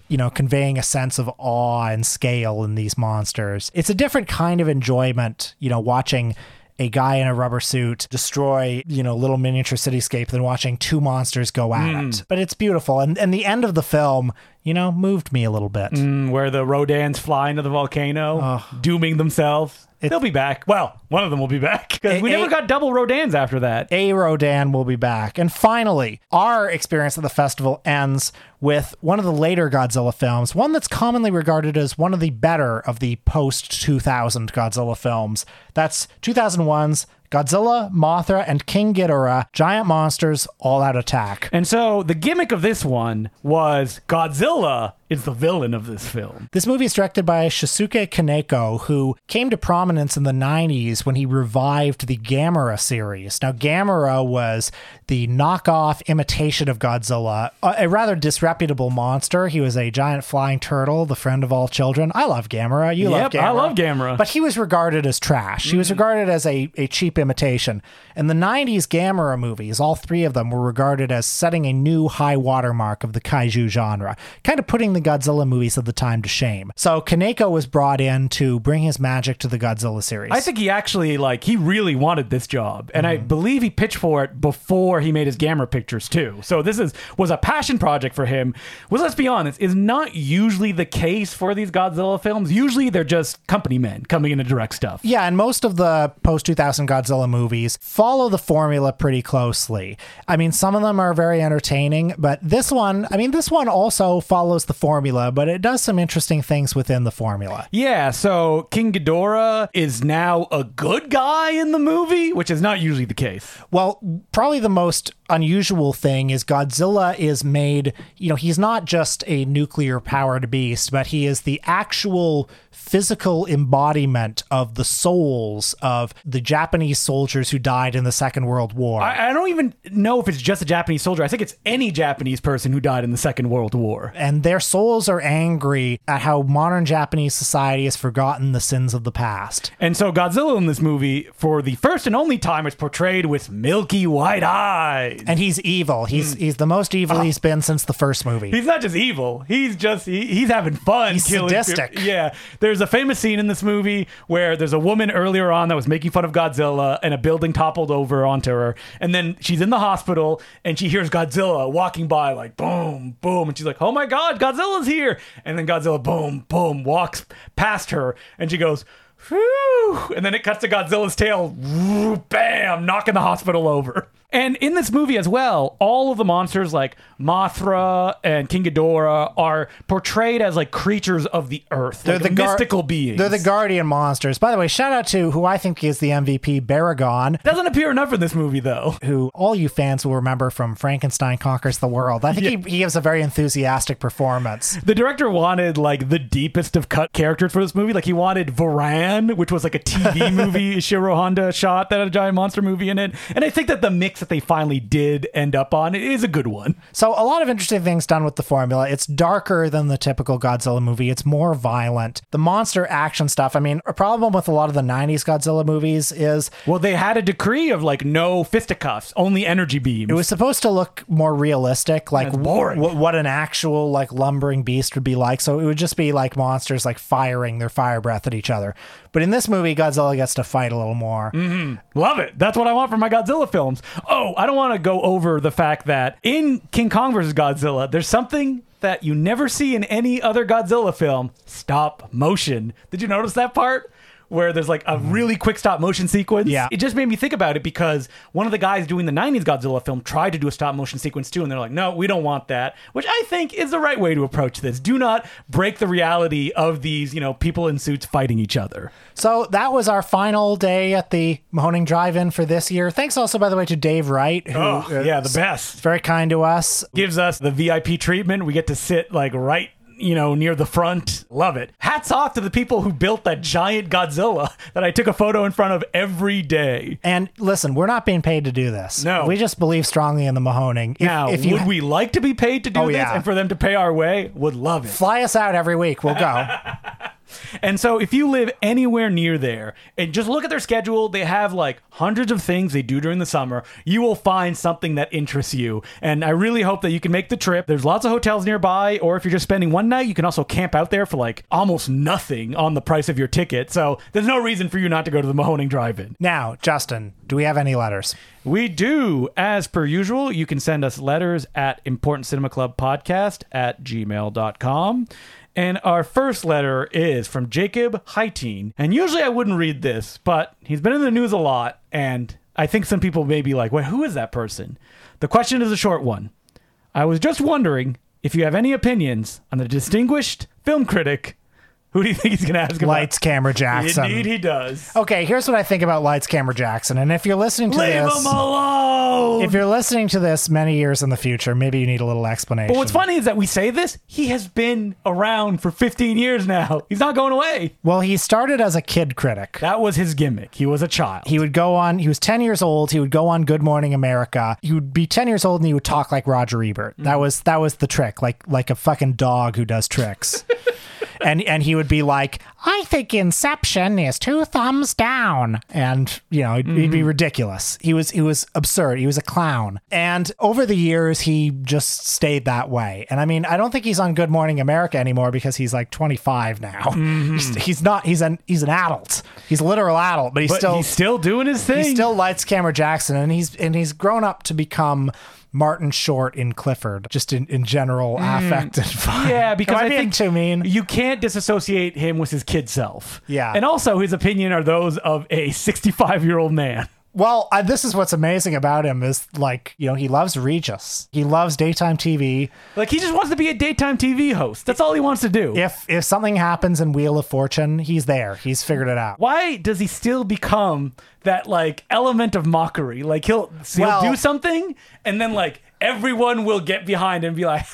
you know, conveying a sense of awe and scale in these monsters. It's a different kind of enjoyment, you know, watching a guy in a rubber suit destroy, you know, little miniature cityscape than watching two monsters go at Hmm. it. But it's beautiful. And and the end of the film, you know, moved me a little bit. Mm, where the Rodans fly into the volcano, dooming themselves. They'll be back. Well, one of them will be back because A- we never a- got double Rodans after that. A Rodan will be back. And finally, our experience at the festival ends with one of the later Godzilla films, one that's commonly regarded as one of the better of the post 2000 Godzilla films. That's 2001's Godzilla, Mothra, and King Ghidorah, Giant Monsters All Out Attack. And so the gimmick of this one was Godzilla is the villain of this film. This movie is directed by Shusuke Kaneko, who came to prominence in the 90s when he revived the Gamera series. Now, Gamera was the knockoff imitation of Godzilla, a, a rather disreputable monster. He was a giant flying turtle, the friend of all children. I love Gamera. You love Yep, Gamera. I love Gamera. But he was regarded as trash. He was mm. regarded as a, a cheap imitation. In the 90s Gamera movies, all three of them were regarded as setting a new high watermark of the kaiju genre, kind of putting the Godzilla movies of the time to shame. So Kaneko was brought in to bring his magic to the Godzilla series. I think he actually like he really wanted this job, and I mhm. believe he pitched for it before he made his Gamera pictures too. So this is was a passion project for him. Well, let's be honest, is not usually the case for these Godzilla films. Usually they're just company men coming in to direct stuff. Yeah, and most of the post 2000 Godzilla movies follow the formula pretty closely. I mean, some of them are very entertaining, but this one, I mean, this one also follows the formula, but it does some interesting things within the formula. Yeah, so King Ghidorah is now a good guy in the movie, which is not usually the case. Well, probably the most unusual thing is Godzilla is made, you know, he's not just a nuclear powered beast, but he is the actual physical embodiment of the souls of the Japanese soldiers who died in the Second World War. I, I don't even know if it's just a Japanese soldier. I think it's any Japanese person who died in the Second World War. and their souls are angry at how modern Japanese society has forgotten the sins of the past. And so Godzilla in this movie, for the first and only time, is portrayed with milky white eyes. And he's evil. He's hmm. he's the most evil ah. he's been since the first movie. He's not just evil. He's just he, he's having fun. He's killing sadistic. people. Yeah. There's a famous scene in this movie where there's a woman earlier on that was making fun of Godzilla, and a building toppled over onto her, and then she's in the hospital and she hears Godzilla walking by, like boom, boom, and she's like, "Oh my God, Godzilla's here!" And then Godzilla, boom, boom, walks past her, and she goes. Whew. And then it cuts to Godzilla's tail, whoo, bam, knocking the hospital over. And in this movie as well, all of the monsters like Mothra and King Ghidorah are portrayed as like creatures of the earth, They're like the gar- mystical beings. They're the guardian monsters. By the way, shout out to who I think is the MVP, Baragon, Doesn't appear enough in this movie though. who all you fans will remember from Frankenstein Conquers the World. I think he, he gives a very enthusiastic performance. The director wanted like the deepest of cut characters for this movie. Like he wanted Varan, which was like a TV movie Shiro Honda shot that had a giant monster movie in it. And I think that the mix that they finally did end up on is a good one. So a lot of interesting things done with the formula. It's darker than the typical Godzilla movie. It's more violent. The monster action stuff. I mean, a problem with a lot of the 90s Godzilla movies is Well, they had a decree of like no fisticuffs, only energy beams. it was supposed to look more realistic, like boring. wh- what an actual like lumbering beast would be like. So it would just be like monsters like firing their fire breath at each other. But in this movie, Godzilla gets to fight a little more. Mm-hmm. Love it. That's what I want from my Godzilla films. Oh, I don't want to go over the fact that in King Kong versus Godzilla, there's something that you never see in any other Godzilla film stop motion. Did you notice that part? Where there's like a mm-hmm. really quick stop motion sequence. Yeah. It just made me think about it because one of the guys doing the 90s Godzilla film tried to do a stop motion sequence too, and they're like, no, we don't want that. Which I think is the right way to approach this. Do not break the reality of these, you know, people in suits fighting each other. So that was our final day at the Mahoning Drive-In for this year. Thanks also, by the way, to Dave Wright, who Oh, yeah, the best. very kind to us. gives us the VIP treatment. We get to sit like right, you know, near the front. Love it. Hats off to the people who built that giant Godzilla that I took a photo in front of every day. And listen, we're not being paid to do this. No. we just believe strongly in the Mahoning. If, Now, if you would we like to be paid to do Oh, this yeah. and for them to pay our way? Would love it. fly us out every week, we'll go. And so if you live anywhere near there and just look at their schedule, they have like hundreds of things they do during the summer. You will find something that interests you. And I really hope that you can make the trip. There's lots of hotels nearby, or if you're just spending one night, you can also camp out there for like almost nothing on the price of your ticket. So there's no reason for you not to go to the Mahoning Drive-In. Now, Justin, do we have any letters? We do. As per usual, you can send us letters at Important Cinema Club Podcast at gmail.com. And our first letter is from Jacob Heiteen. And usually I wouldn't read this, but he's been in the news a lot. And I think some people may be like, wait, who is that person? The question is a short one. I was just wondering if you have any opinions on the distinguished film critic. Who do you think he's going to ask about? Lights, camera, Jackson. Indeed, he does. Okay, here's what I think about Lights, Camera, Jackson. And if you're listening to Leave this, him alone. if you're listening to this many years in the future, maybe you need a little explanation. But what's funny is that we say this, he has been around for 15 years now. He's not going away. Well, he started as a kid critic. That was his gimmick. He was a child. He would go on, he was 10 years old, he would go on Good Morning America. He would be 10 years old and he would talk like Roger Ebert. That mm. was that was the trick, like like a fucking dog who does tricks. and and he would be like, "I think Inception is two thumbs down." And, you know, he'd, he'd be mm-hmm. ridiculous. He was he was absurd. He was a clown. And over the years he just stayed that way. And I mean, I don't think he's on Good Morning America anymore because he's like 25 now. Mm-hmm. He's, he's not he's an he's an adult. He's a literal adult, but he's but still he's still doing his thing. he still lights camera Jackson, and he's and he's grown up to become Martin Short in Clifford, just in, in general affect and. Mm. yeah, because Am I, I, think too mean. You can't disassociate him with his kid self. Yeah. and also his opinion are those of a 65 year old man. Well, I, this is what's amazing about him is like you know he loves Regis, he loves daytime TV. Like he just wants to be a daytime TV host. That's all he wants to do. If if something happens in Wheel of Fortune, he's there. He's figured it out. Why does he still become that like element of mockery? Like he'll he'll Well- do something and then like everyone will get behind and be like,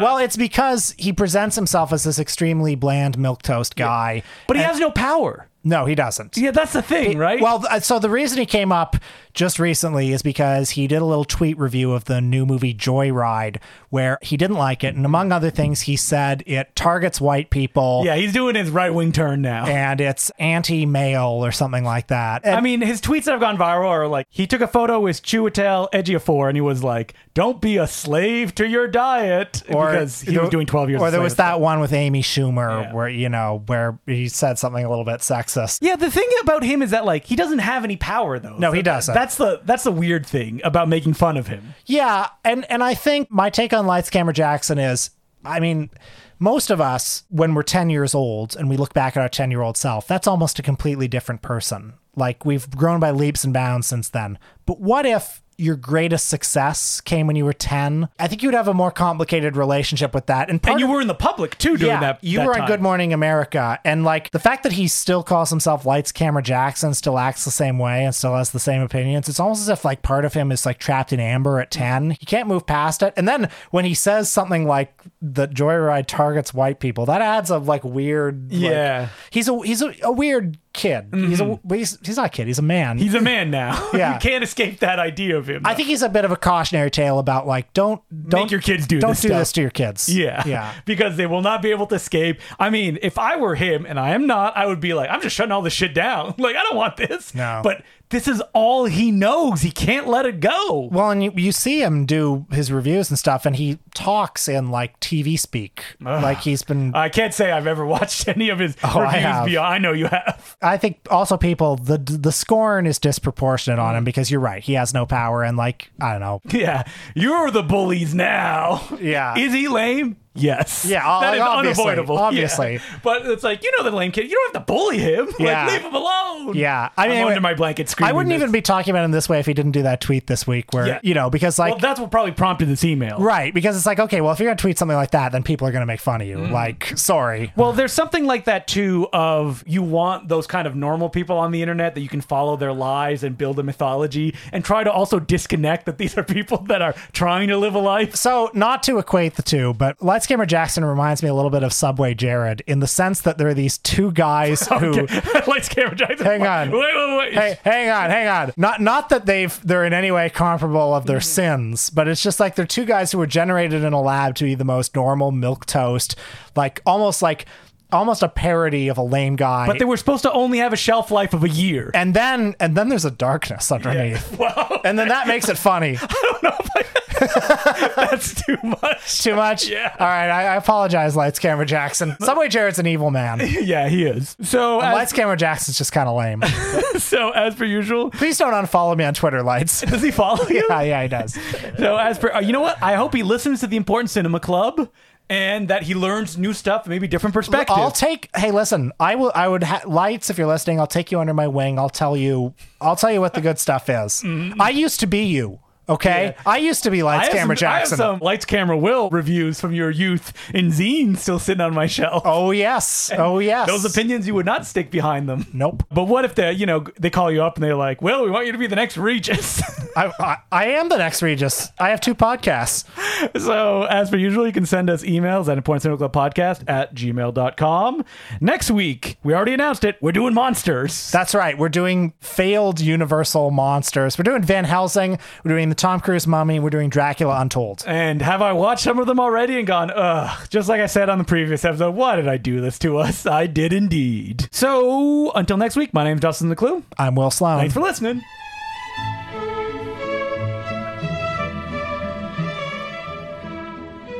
Well, it's because he presents himself as this extremely bland milk toast guy. but he has no power. No, he doesn't. Yeah, that's the thing, right? Well, th- so the reason he came up just recently is because he did a little tweet review of the new movie Joyride, where he didn't like it, and among other things, he said it targets white people. yeah, he's doing his right wing turn now. And it's anti-male or something like that. And I mean, his tweets that have gone viral are like he took a photo with Chiwetel Ejiofor and he was like, "Don't be a slave to your diet," because he was doing 12 years. Or there was that one with Amy Schumer, Yeah. where you know, where he said something a little bit sexist. Yeah, the thing about him is that like he doesn't have any power though. No, he doesn't. That's the that's the weird thing about making fun of him. Yeah, and and I think my take on Lights Camera Jackson is, I mean, most of us when we're 10 years old and we look back at our 10 year old self, that's almost a completely different person. Like we've grown by leaps and bounds since then. But what if your greatest success came when you were 10? I think you'd have a more complicated relationship with that. And, And you of- were in the public too during yeah, that. you that were time. Good Morning America, and like the fact that he still calls himself Lights Camera Jackson, still acts the same way, and still has the same opinions. It's almost as if like part of him is like trapped in amber at ten. He can't move past it. And then when he says something like that Joyride targets white people, that adds a like weird. like- Yeah. he's a he's a, a weird kid. Mm-hmm. He's a he's, he's not a kid. He's a man. He's a man now. Yeah. you can't escape that idea of him. I think he's a bit of a cautionary tale about like don't don't Make your kids do don't this do stuff. this to your kids. Yeah. yeah. Because they will not be able to escape. I mean, if I were him and I am not, I would be like, I'm just shutting all this shit down. Like, I don't want this. No. But this is all he knows. He can't let it go. Well, and you, you see him do his reviews and stuff, and he talks in like TV speak, like he's been. I can't say I've ever watched any of his Oh, I have. beyond. I know you have. I think also people the the scorn is disproportionate on him because you're right, he has no power, and like I don't know, Yeah. You're the bullies now. Yeah. Is he lame? Yes. Yeah, that is obviously, unavoidable. obviously. Yeah. But it's like, you know the lame kid. You don't have to bully him. Yeah. Like, leave him alone. yeah. I mean, I'm under my blanket I wouldn't this. even be talking about him this way if he didn't do that tweet this week, where Yeah. you know because like Well, that's what probably prompted this email. right because it's like okay, well if you're gonna tweet something like that, then people are gonna make fun of you. Mm. Like sorry, Well, there's something like that too of you want those kind of normal people on the internet that you can follow their lives and build a mythology and try to also disconnect that these are people that are trying to live a life. So, not to equate the two, but Lights Camera Jackson reminds me a little bit of Subway Jared in the sense that there are these two guys who. Lights, camera, Jackson. Hang on. Wait, wait, wait. Hey, hang on, hang on. Not not that they've they're in any way comparable of their Mm-hmm. sins, but it's just like they're two guys who were generated in a lab to be the most normal milk toast, like almost like almost a parody of a lame guy. But they were supposed to only have a shelf life of a year. and then and then there's a darkness underneath. Wow, And then that makes it funny. that's too much. Too much? Yeah. All right, I, I apologize, Lights Camera Jackson. Subway Jared's an evil man. Yeah, he is. So as, Lights Camera Jackson's just kind of lame. so as per usual, Please don't unfollow me on Twitter, Lights. does he follow you? yeah, yeah, he does. So as per, uh, you know what? I hope he listens to the Important Cinema Club and that he learns new stuff, maybe different perspectives. I'll take. Hey, listen. I will. I would. Ha- lights, if you're listening, I'll take you under my wing. I'll tell you. I'll tell you what the good stuff is. I used to be you. Okay. Yeah. I used to be Lights Camera some, I have Jackson. some Lights Camera Will reviews from your youth in zines still sitting on my shelf. Oh yes. Oh yes. Those opinions you would not stick behind them. Nope. But what if they, you know, they call you up and they're like, "Well, we want you to be the next Regis." I, I, I am the next Regis. I have two podcasts. so, as per usual, you can send us emails at importantcinema.podcast at gmail.com. Next week, we already announced it, we're doing monsters. That's right. We're doing failed Universal monsters. We're doing Van Helsing. We're doing the Tom Cruise Mummy. We're doing Dracula Untold. And have I watched some of them already and gone, ugh, just like I said on the previous episode, why did I do this to us? I did indeed. So, until next week, my name's Justin Decloux. I'm Will Sloan. Thanks for listening.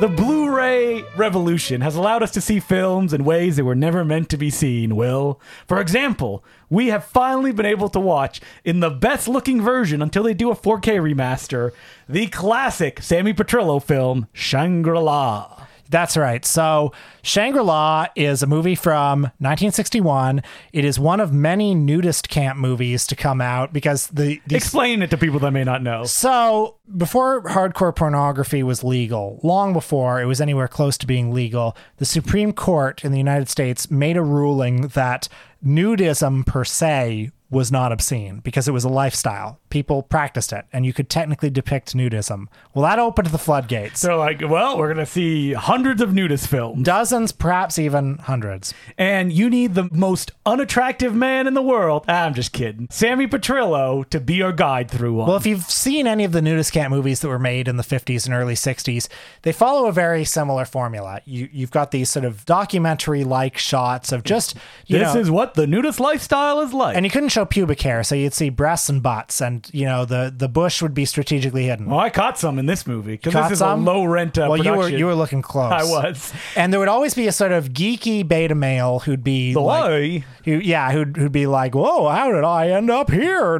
The Blu ray revolution has allowed us to see films in ways they were never meant to be seen, Will. For example, we have finally been able to watch, in the best looking version until they do a 4K remaster, the classic Sammy Petrillo film, Shangri La. That's right. So, Shangri La is a movie from 1961. It is one of many nudist camp movies to come out because the, the Explain it to people that may not know. So, before hardcore pornography was legal, long before it was anywhere close to being legal, the Supreme Court in the United States made a ruling that nudism per se was not obscene because it was a lifestyle. People practiced it, and you could technically depict nudism. Well, that opened the floodgates. They're like, well, we're going to see hundreds of nudist films. Dozens, perhaps even hundreds. and you need the most unattractive man in the world. Ah, I'm just kidding. Sammy Petrillo to be your guide through one. Well, if you've seen any of the nudist camp movies that were made in the 50s and early 60s, they follow a very similar formula. You, you've got these sort of documentary-like shots of just, you this know, is what the nudist lifestyle is like. and you couldn't show pubic hair, so you'd see breasts and butts, and you know the the bush would be strategically hidden. well, I caught some in this movie because this is some? a low rent uh, well, you were you were looking close. I was. and there would always be a sort of geeky beta male who'd be The like, who, yeah, who'd who'd be like, "Whoa, how did I end up here?"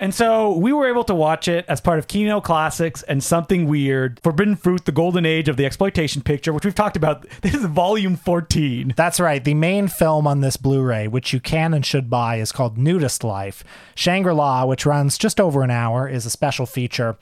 And so we were able to watch it as part of Kino Classics and Something Weird, Forbidden Fruit, the golden age of the exploitation picture, which we've talked about. This is volume 14. That's right. The main film on this Blu-ray, which you can and should buy, is called Nudist Life. Shangri-La, which runs just over an hour, is a special feature.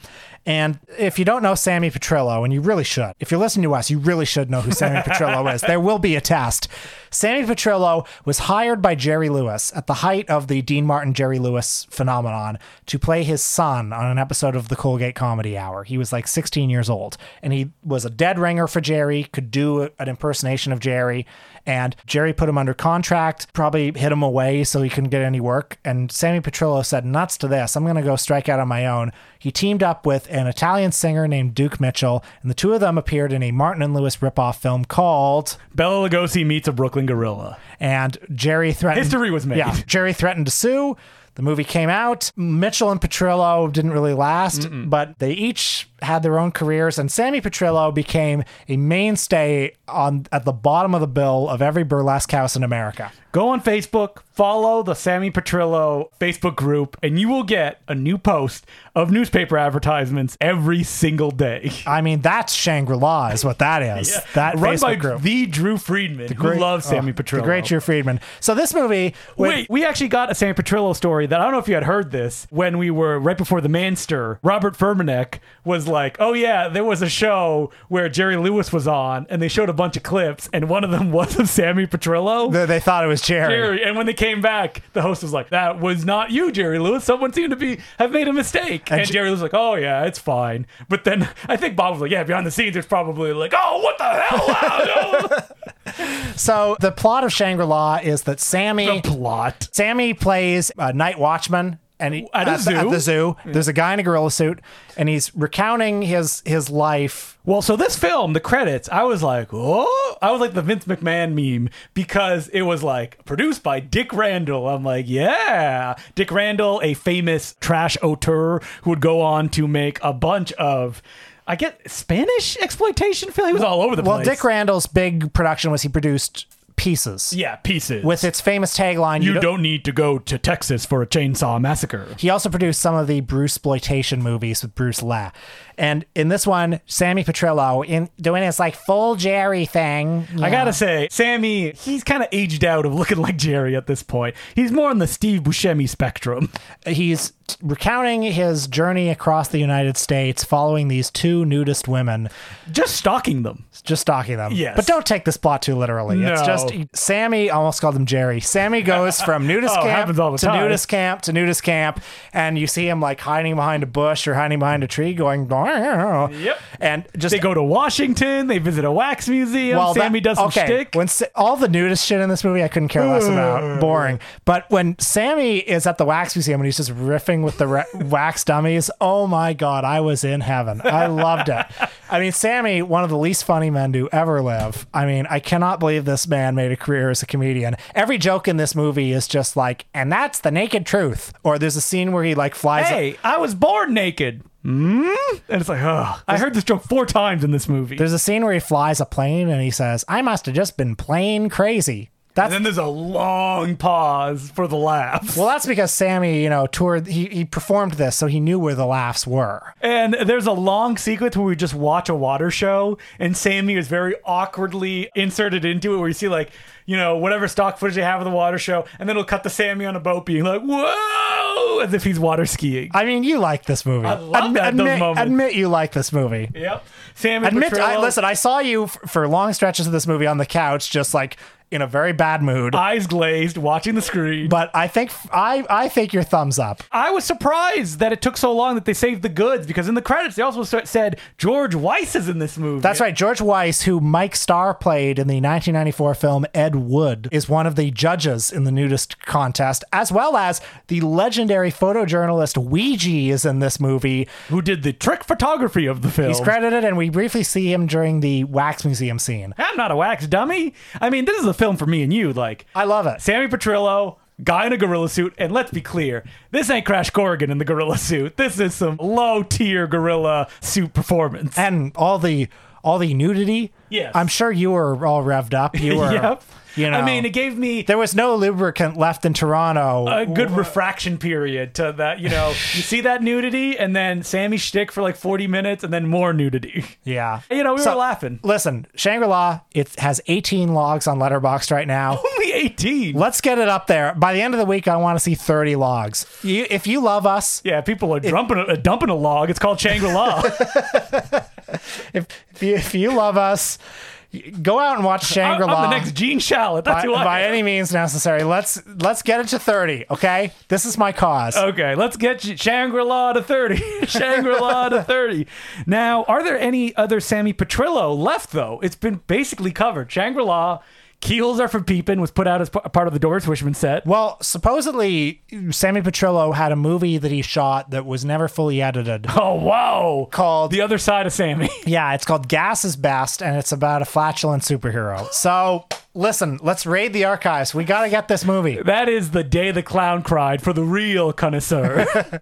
And if you don't know Sammy Petrillo, and you really should, if you're listening to us, you really should know who Sammy Petrillo is. There will be a test. Sammy Petrillo was hired by Jerry Lewis at the height of the Dean Martin Jerry Lewis phenomenon to play his son on an episode of the Colgate Comedy Hour. He was like 16 years old, and he was a dead ringer for Jerry, could do an impersonation of Jerry. And Jerry put him under contract, probably hid him away so he couldn't get any work. And Sammy Petrillo said, Nuts to this. I'm going to go strike out on my own. He teamed up with an Italian singer named Duke Mitchell, and the two of them appeared in a Martin and Lewis ripoff film called. Bela Lugosi meets a Brooklyn gorilla. And Jerry threatened. History was made. Yeah, Jerry threatened to sue. The movie came out. Mitchell and Petrillo didn't really last, but they each had their own careers, and Sammy Petrillo became a mainstay on at the bottom of the bill of every burlesque house in America. Go on Facebook, follow the Sammy Petrillo Facebook group, and you will get a new post of newspaper advertisements every single day. I mean, that's Shangri La, is what that is. That Run Facebook by group. the Drew Friedman, who loves Sammy oh, Petrillo. The great Drew Friedman. So this movie, with- Wait, we actually got a Sammy Petrillo story that I don't know if you had heard this when we were right before the Manster. Robert Furmanek was like, "Oh yeah, there was a show where Jerry Lewis was on, and they showed a bunch of clips, and one of them was of Sammy Petrillo." they, they thought it was Jerry. Jerry, and when they came back, the host was like, "That was not you, Jerry Lewis. Someone seemed to be have made a mistake." And, J- Jerry was like, "Oh yeah, it's fine." But then I think Bob was like, "Yeah, behind the scenes, there's probably like, oh, what the hell?" So the plot of Shangri La is that Sammy. the plot. Sammy plays a night watchman. And he, At a the- zoo? at the zoo, there's a guy in a gorilla suit, and he's recounting his his life. Well, so this film, the credits, I was like, oh, I was like the Vince McMahon meme because it was like produced by Dick Randall. I'm like, yeah, Dick Randall, a famous trash auteur who would go on to make a bunch of. I get Spanish exploitation. Like he was all over the Well, place. Well, Dick Randall's big production was he produced Pieces. yeah, pieces With its famous tagline, You don't need to go to Texas for a chainsaw massacre. He also produced some of the Bruce exploitation movies with Bruce Lee. And in this one, Sammy Petrillo in doing his like full Jerry thing. I gotta say, Sammy, he's kind of aged out of looking like Jerry at this point. He's more on the Steve Buscemi spectrum. He's recounting his journey across the United States following these two nudist women, Just stalking them. just stalking them. Yes. But don't take this plot too literally. It's No. Just oh. Sammy, almost called him Jerry. Sammy goes from nudist Oh, camp to time. nudist camp to nudist camp, and you see him like hiding behind a bush or hiding behind a tree going, Yep. And just They go to Washington. They visit a wax museum. Sammy that- does some okay, shtick. When all the nudist shit in this movie, I couldn't care less about. Boring. But when Sammy is at the wax museum and he's just riffing with the re- wax dummies, oh my god, I was in heaven. I loved it. I mean, Sammy, one of the least funny men to ever live. I mean, I cannot believe this man made a career as a comedian. Every joke in this movie is just like, and that's the naked truth. Or there's a scene where he like flies. hey, I was born naked. Mm? And it's like, oh, I heard this joke four times in this movie. There's a scene where he flies a plane and he says, "I must have just been plain crazy." That's and then there's a long pause for the laughs. Well, that's because Sammy, you know, toured. He, he performed this, so he knew where the laughs were. And there's a long sequence where we just watch a water show, and Sammy is very awkwardly inserted into it, where you see like, you know, whatever stock footage they have of the water show, and then it'll cut to Sammy on a boat being like, "Whoa!" as if he's water skiing. I mean, you like this movie. I love that- those admit, moments. admit you like this movie. Yep. Sammy Admit. I, listen, I saw you f- for long stretches of this movie on the couch, just like in a very bad mood. eyes glazed, watching the screen. but I think I I think your thumbs up. I was surprised that it took so long that they saved the goods because in the credits they also said George Weiss is in this movie. That's right. George Weiss, who Mike Starr played in the 1994 film Ed Wood, is one of the judges in the nudist contest, as well as the legendary photojournalist Weegee is in this movie. Who did the trick photography of the film? He's credited, and we briefly see him during the wax museum scene. I'm not a wax dummy. I mean, this is a film for me and you. Like, I love it. Sammy Petrillo, guy in a gorilla suit, and let's be clear, this ain't Crash Corrigan in the gorilla suit. This is some low tier gorilla suit performance. And all the all the nudity. Yes. I'm sure you were all revved up. You were. yep. You know. I mean, it gave me there was no lubricant left in Toronto. a good refraction period to that. You know, you see that nudity, and then Sammy shtick for like 40 minutes, and then more nudity. yeah. You know, we So- were laughing. Listen, Shangri La. It has 18 logs on Letterboxd right now. Only 18. Let's get it up there. By the end of the week, I want to see 30 logs. You, if you love us, Yeah, people are dumping a, uh, dumping a log. It's called Shangri La. if if you, if you love us, go out and watch Shangri I'm La. the next Gene Shalit. That's by, who I by am. any means necessary. Let's let's get it to 30, okay? This is my cause. Okay, let's get Shangri-La to 30. Shangri-La to 30. Now, are there any other Sammy Petrillo left, though? It's been basically covered. Shangri-La, Keyholes Are for Peepin' was put out as p- part of the Doris Wishman set. Well, supposedly Sammy Petrillo had a movie that he shot that was never fully edited. Oh, wow. Called The Other Side of Sammy. Yeah, it's called Gas is Best, and it's about a flatulent superhero. So, listen, let's raid the archives. We got to get this movie. That is the day the clown cried for the real connoisseur.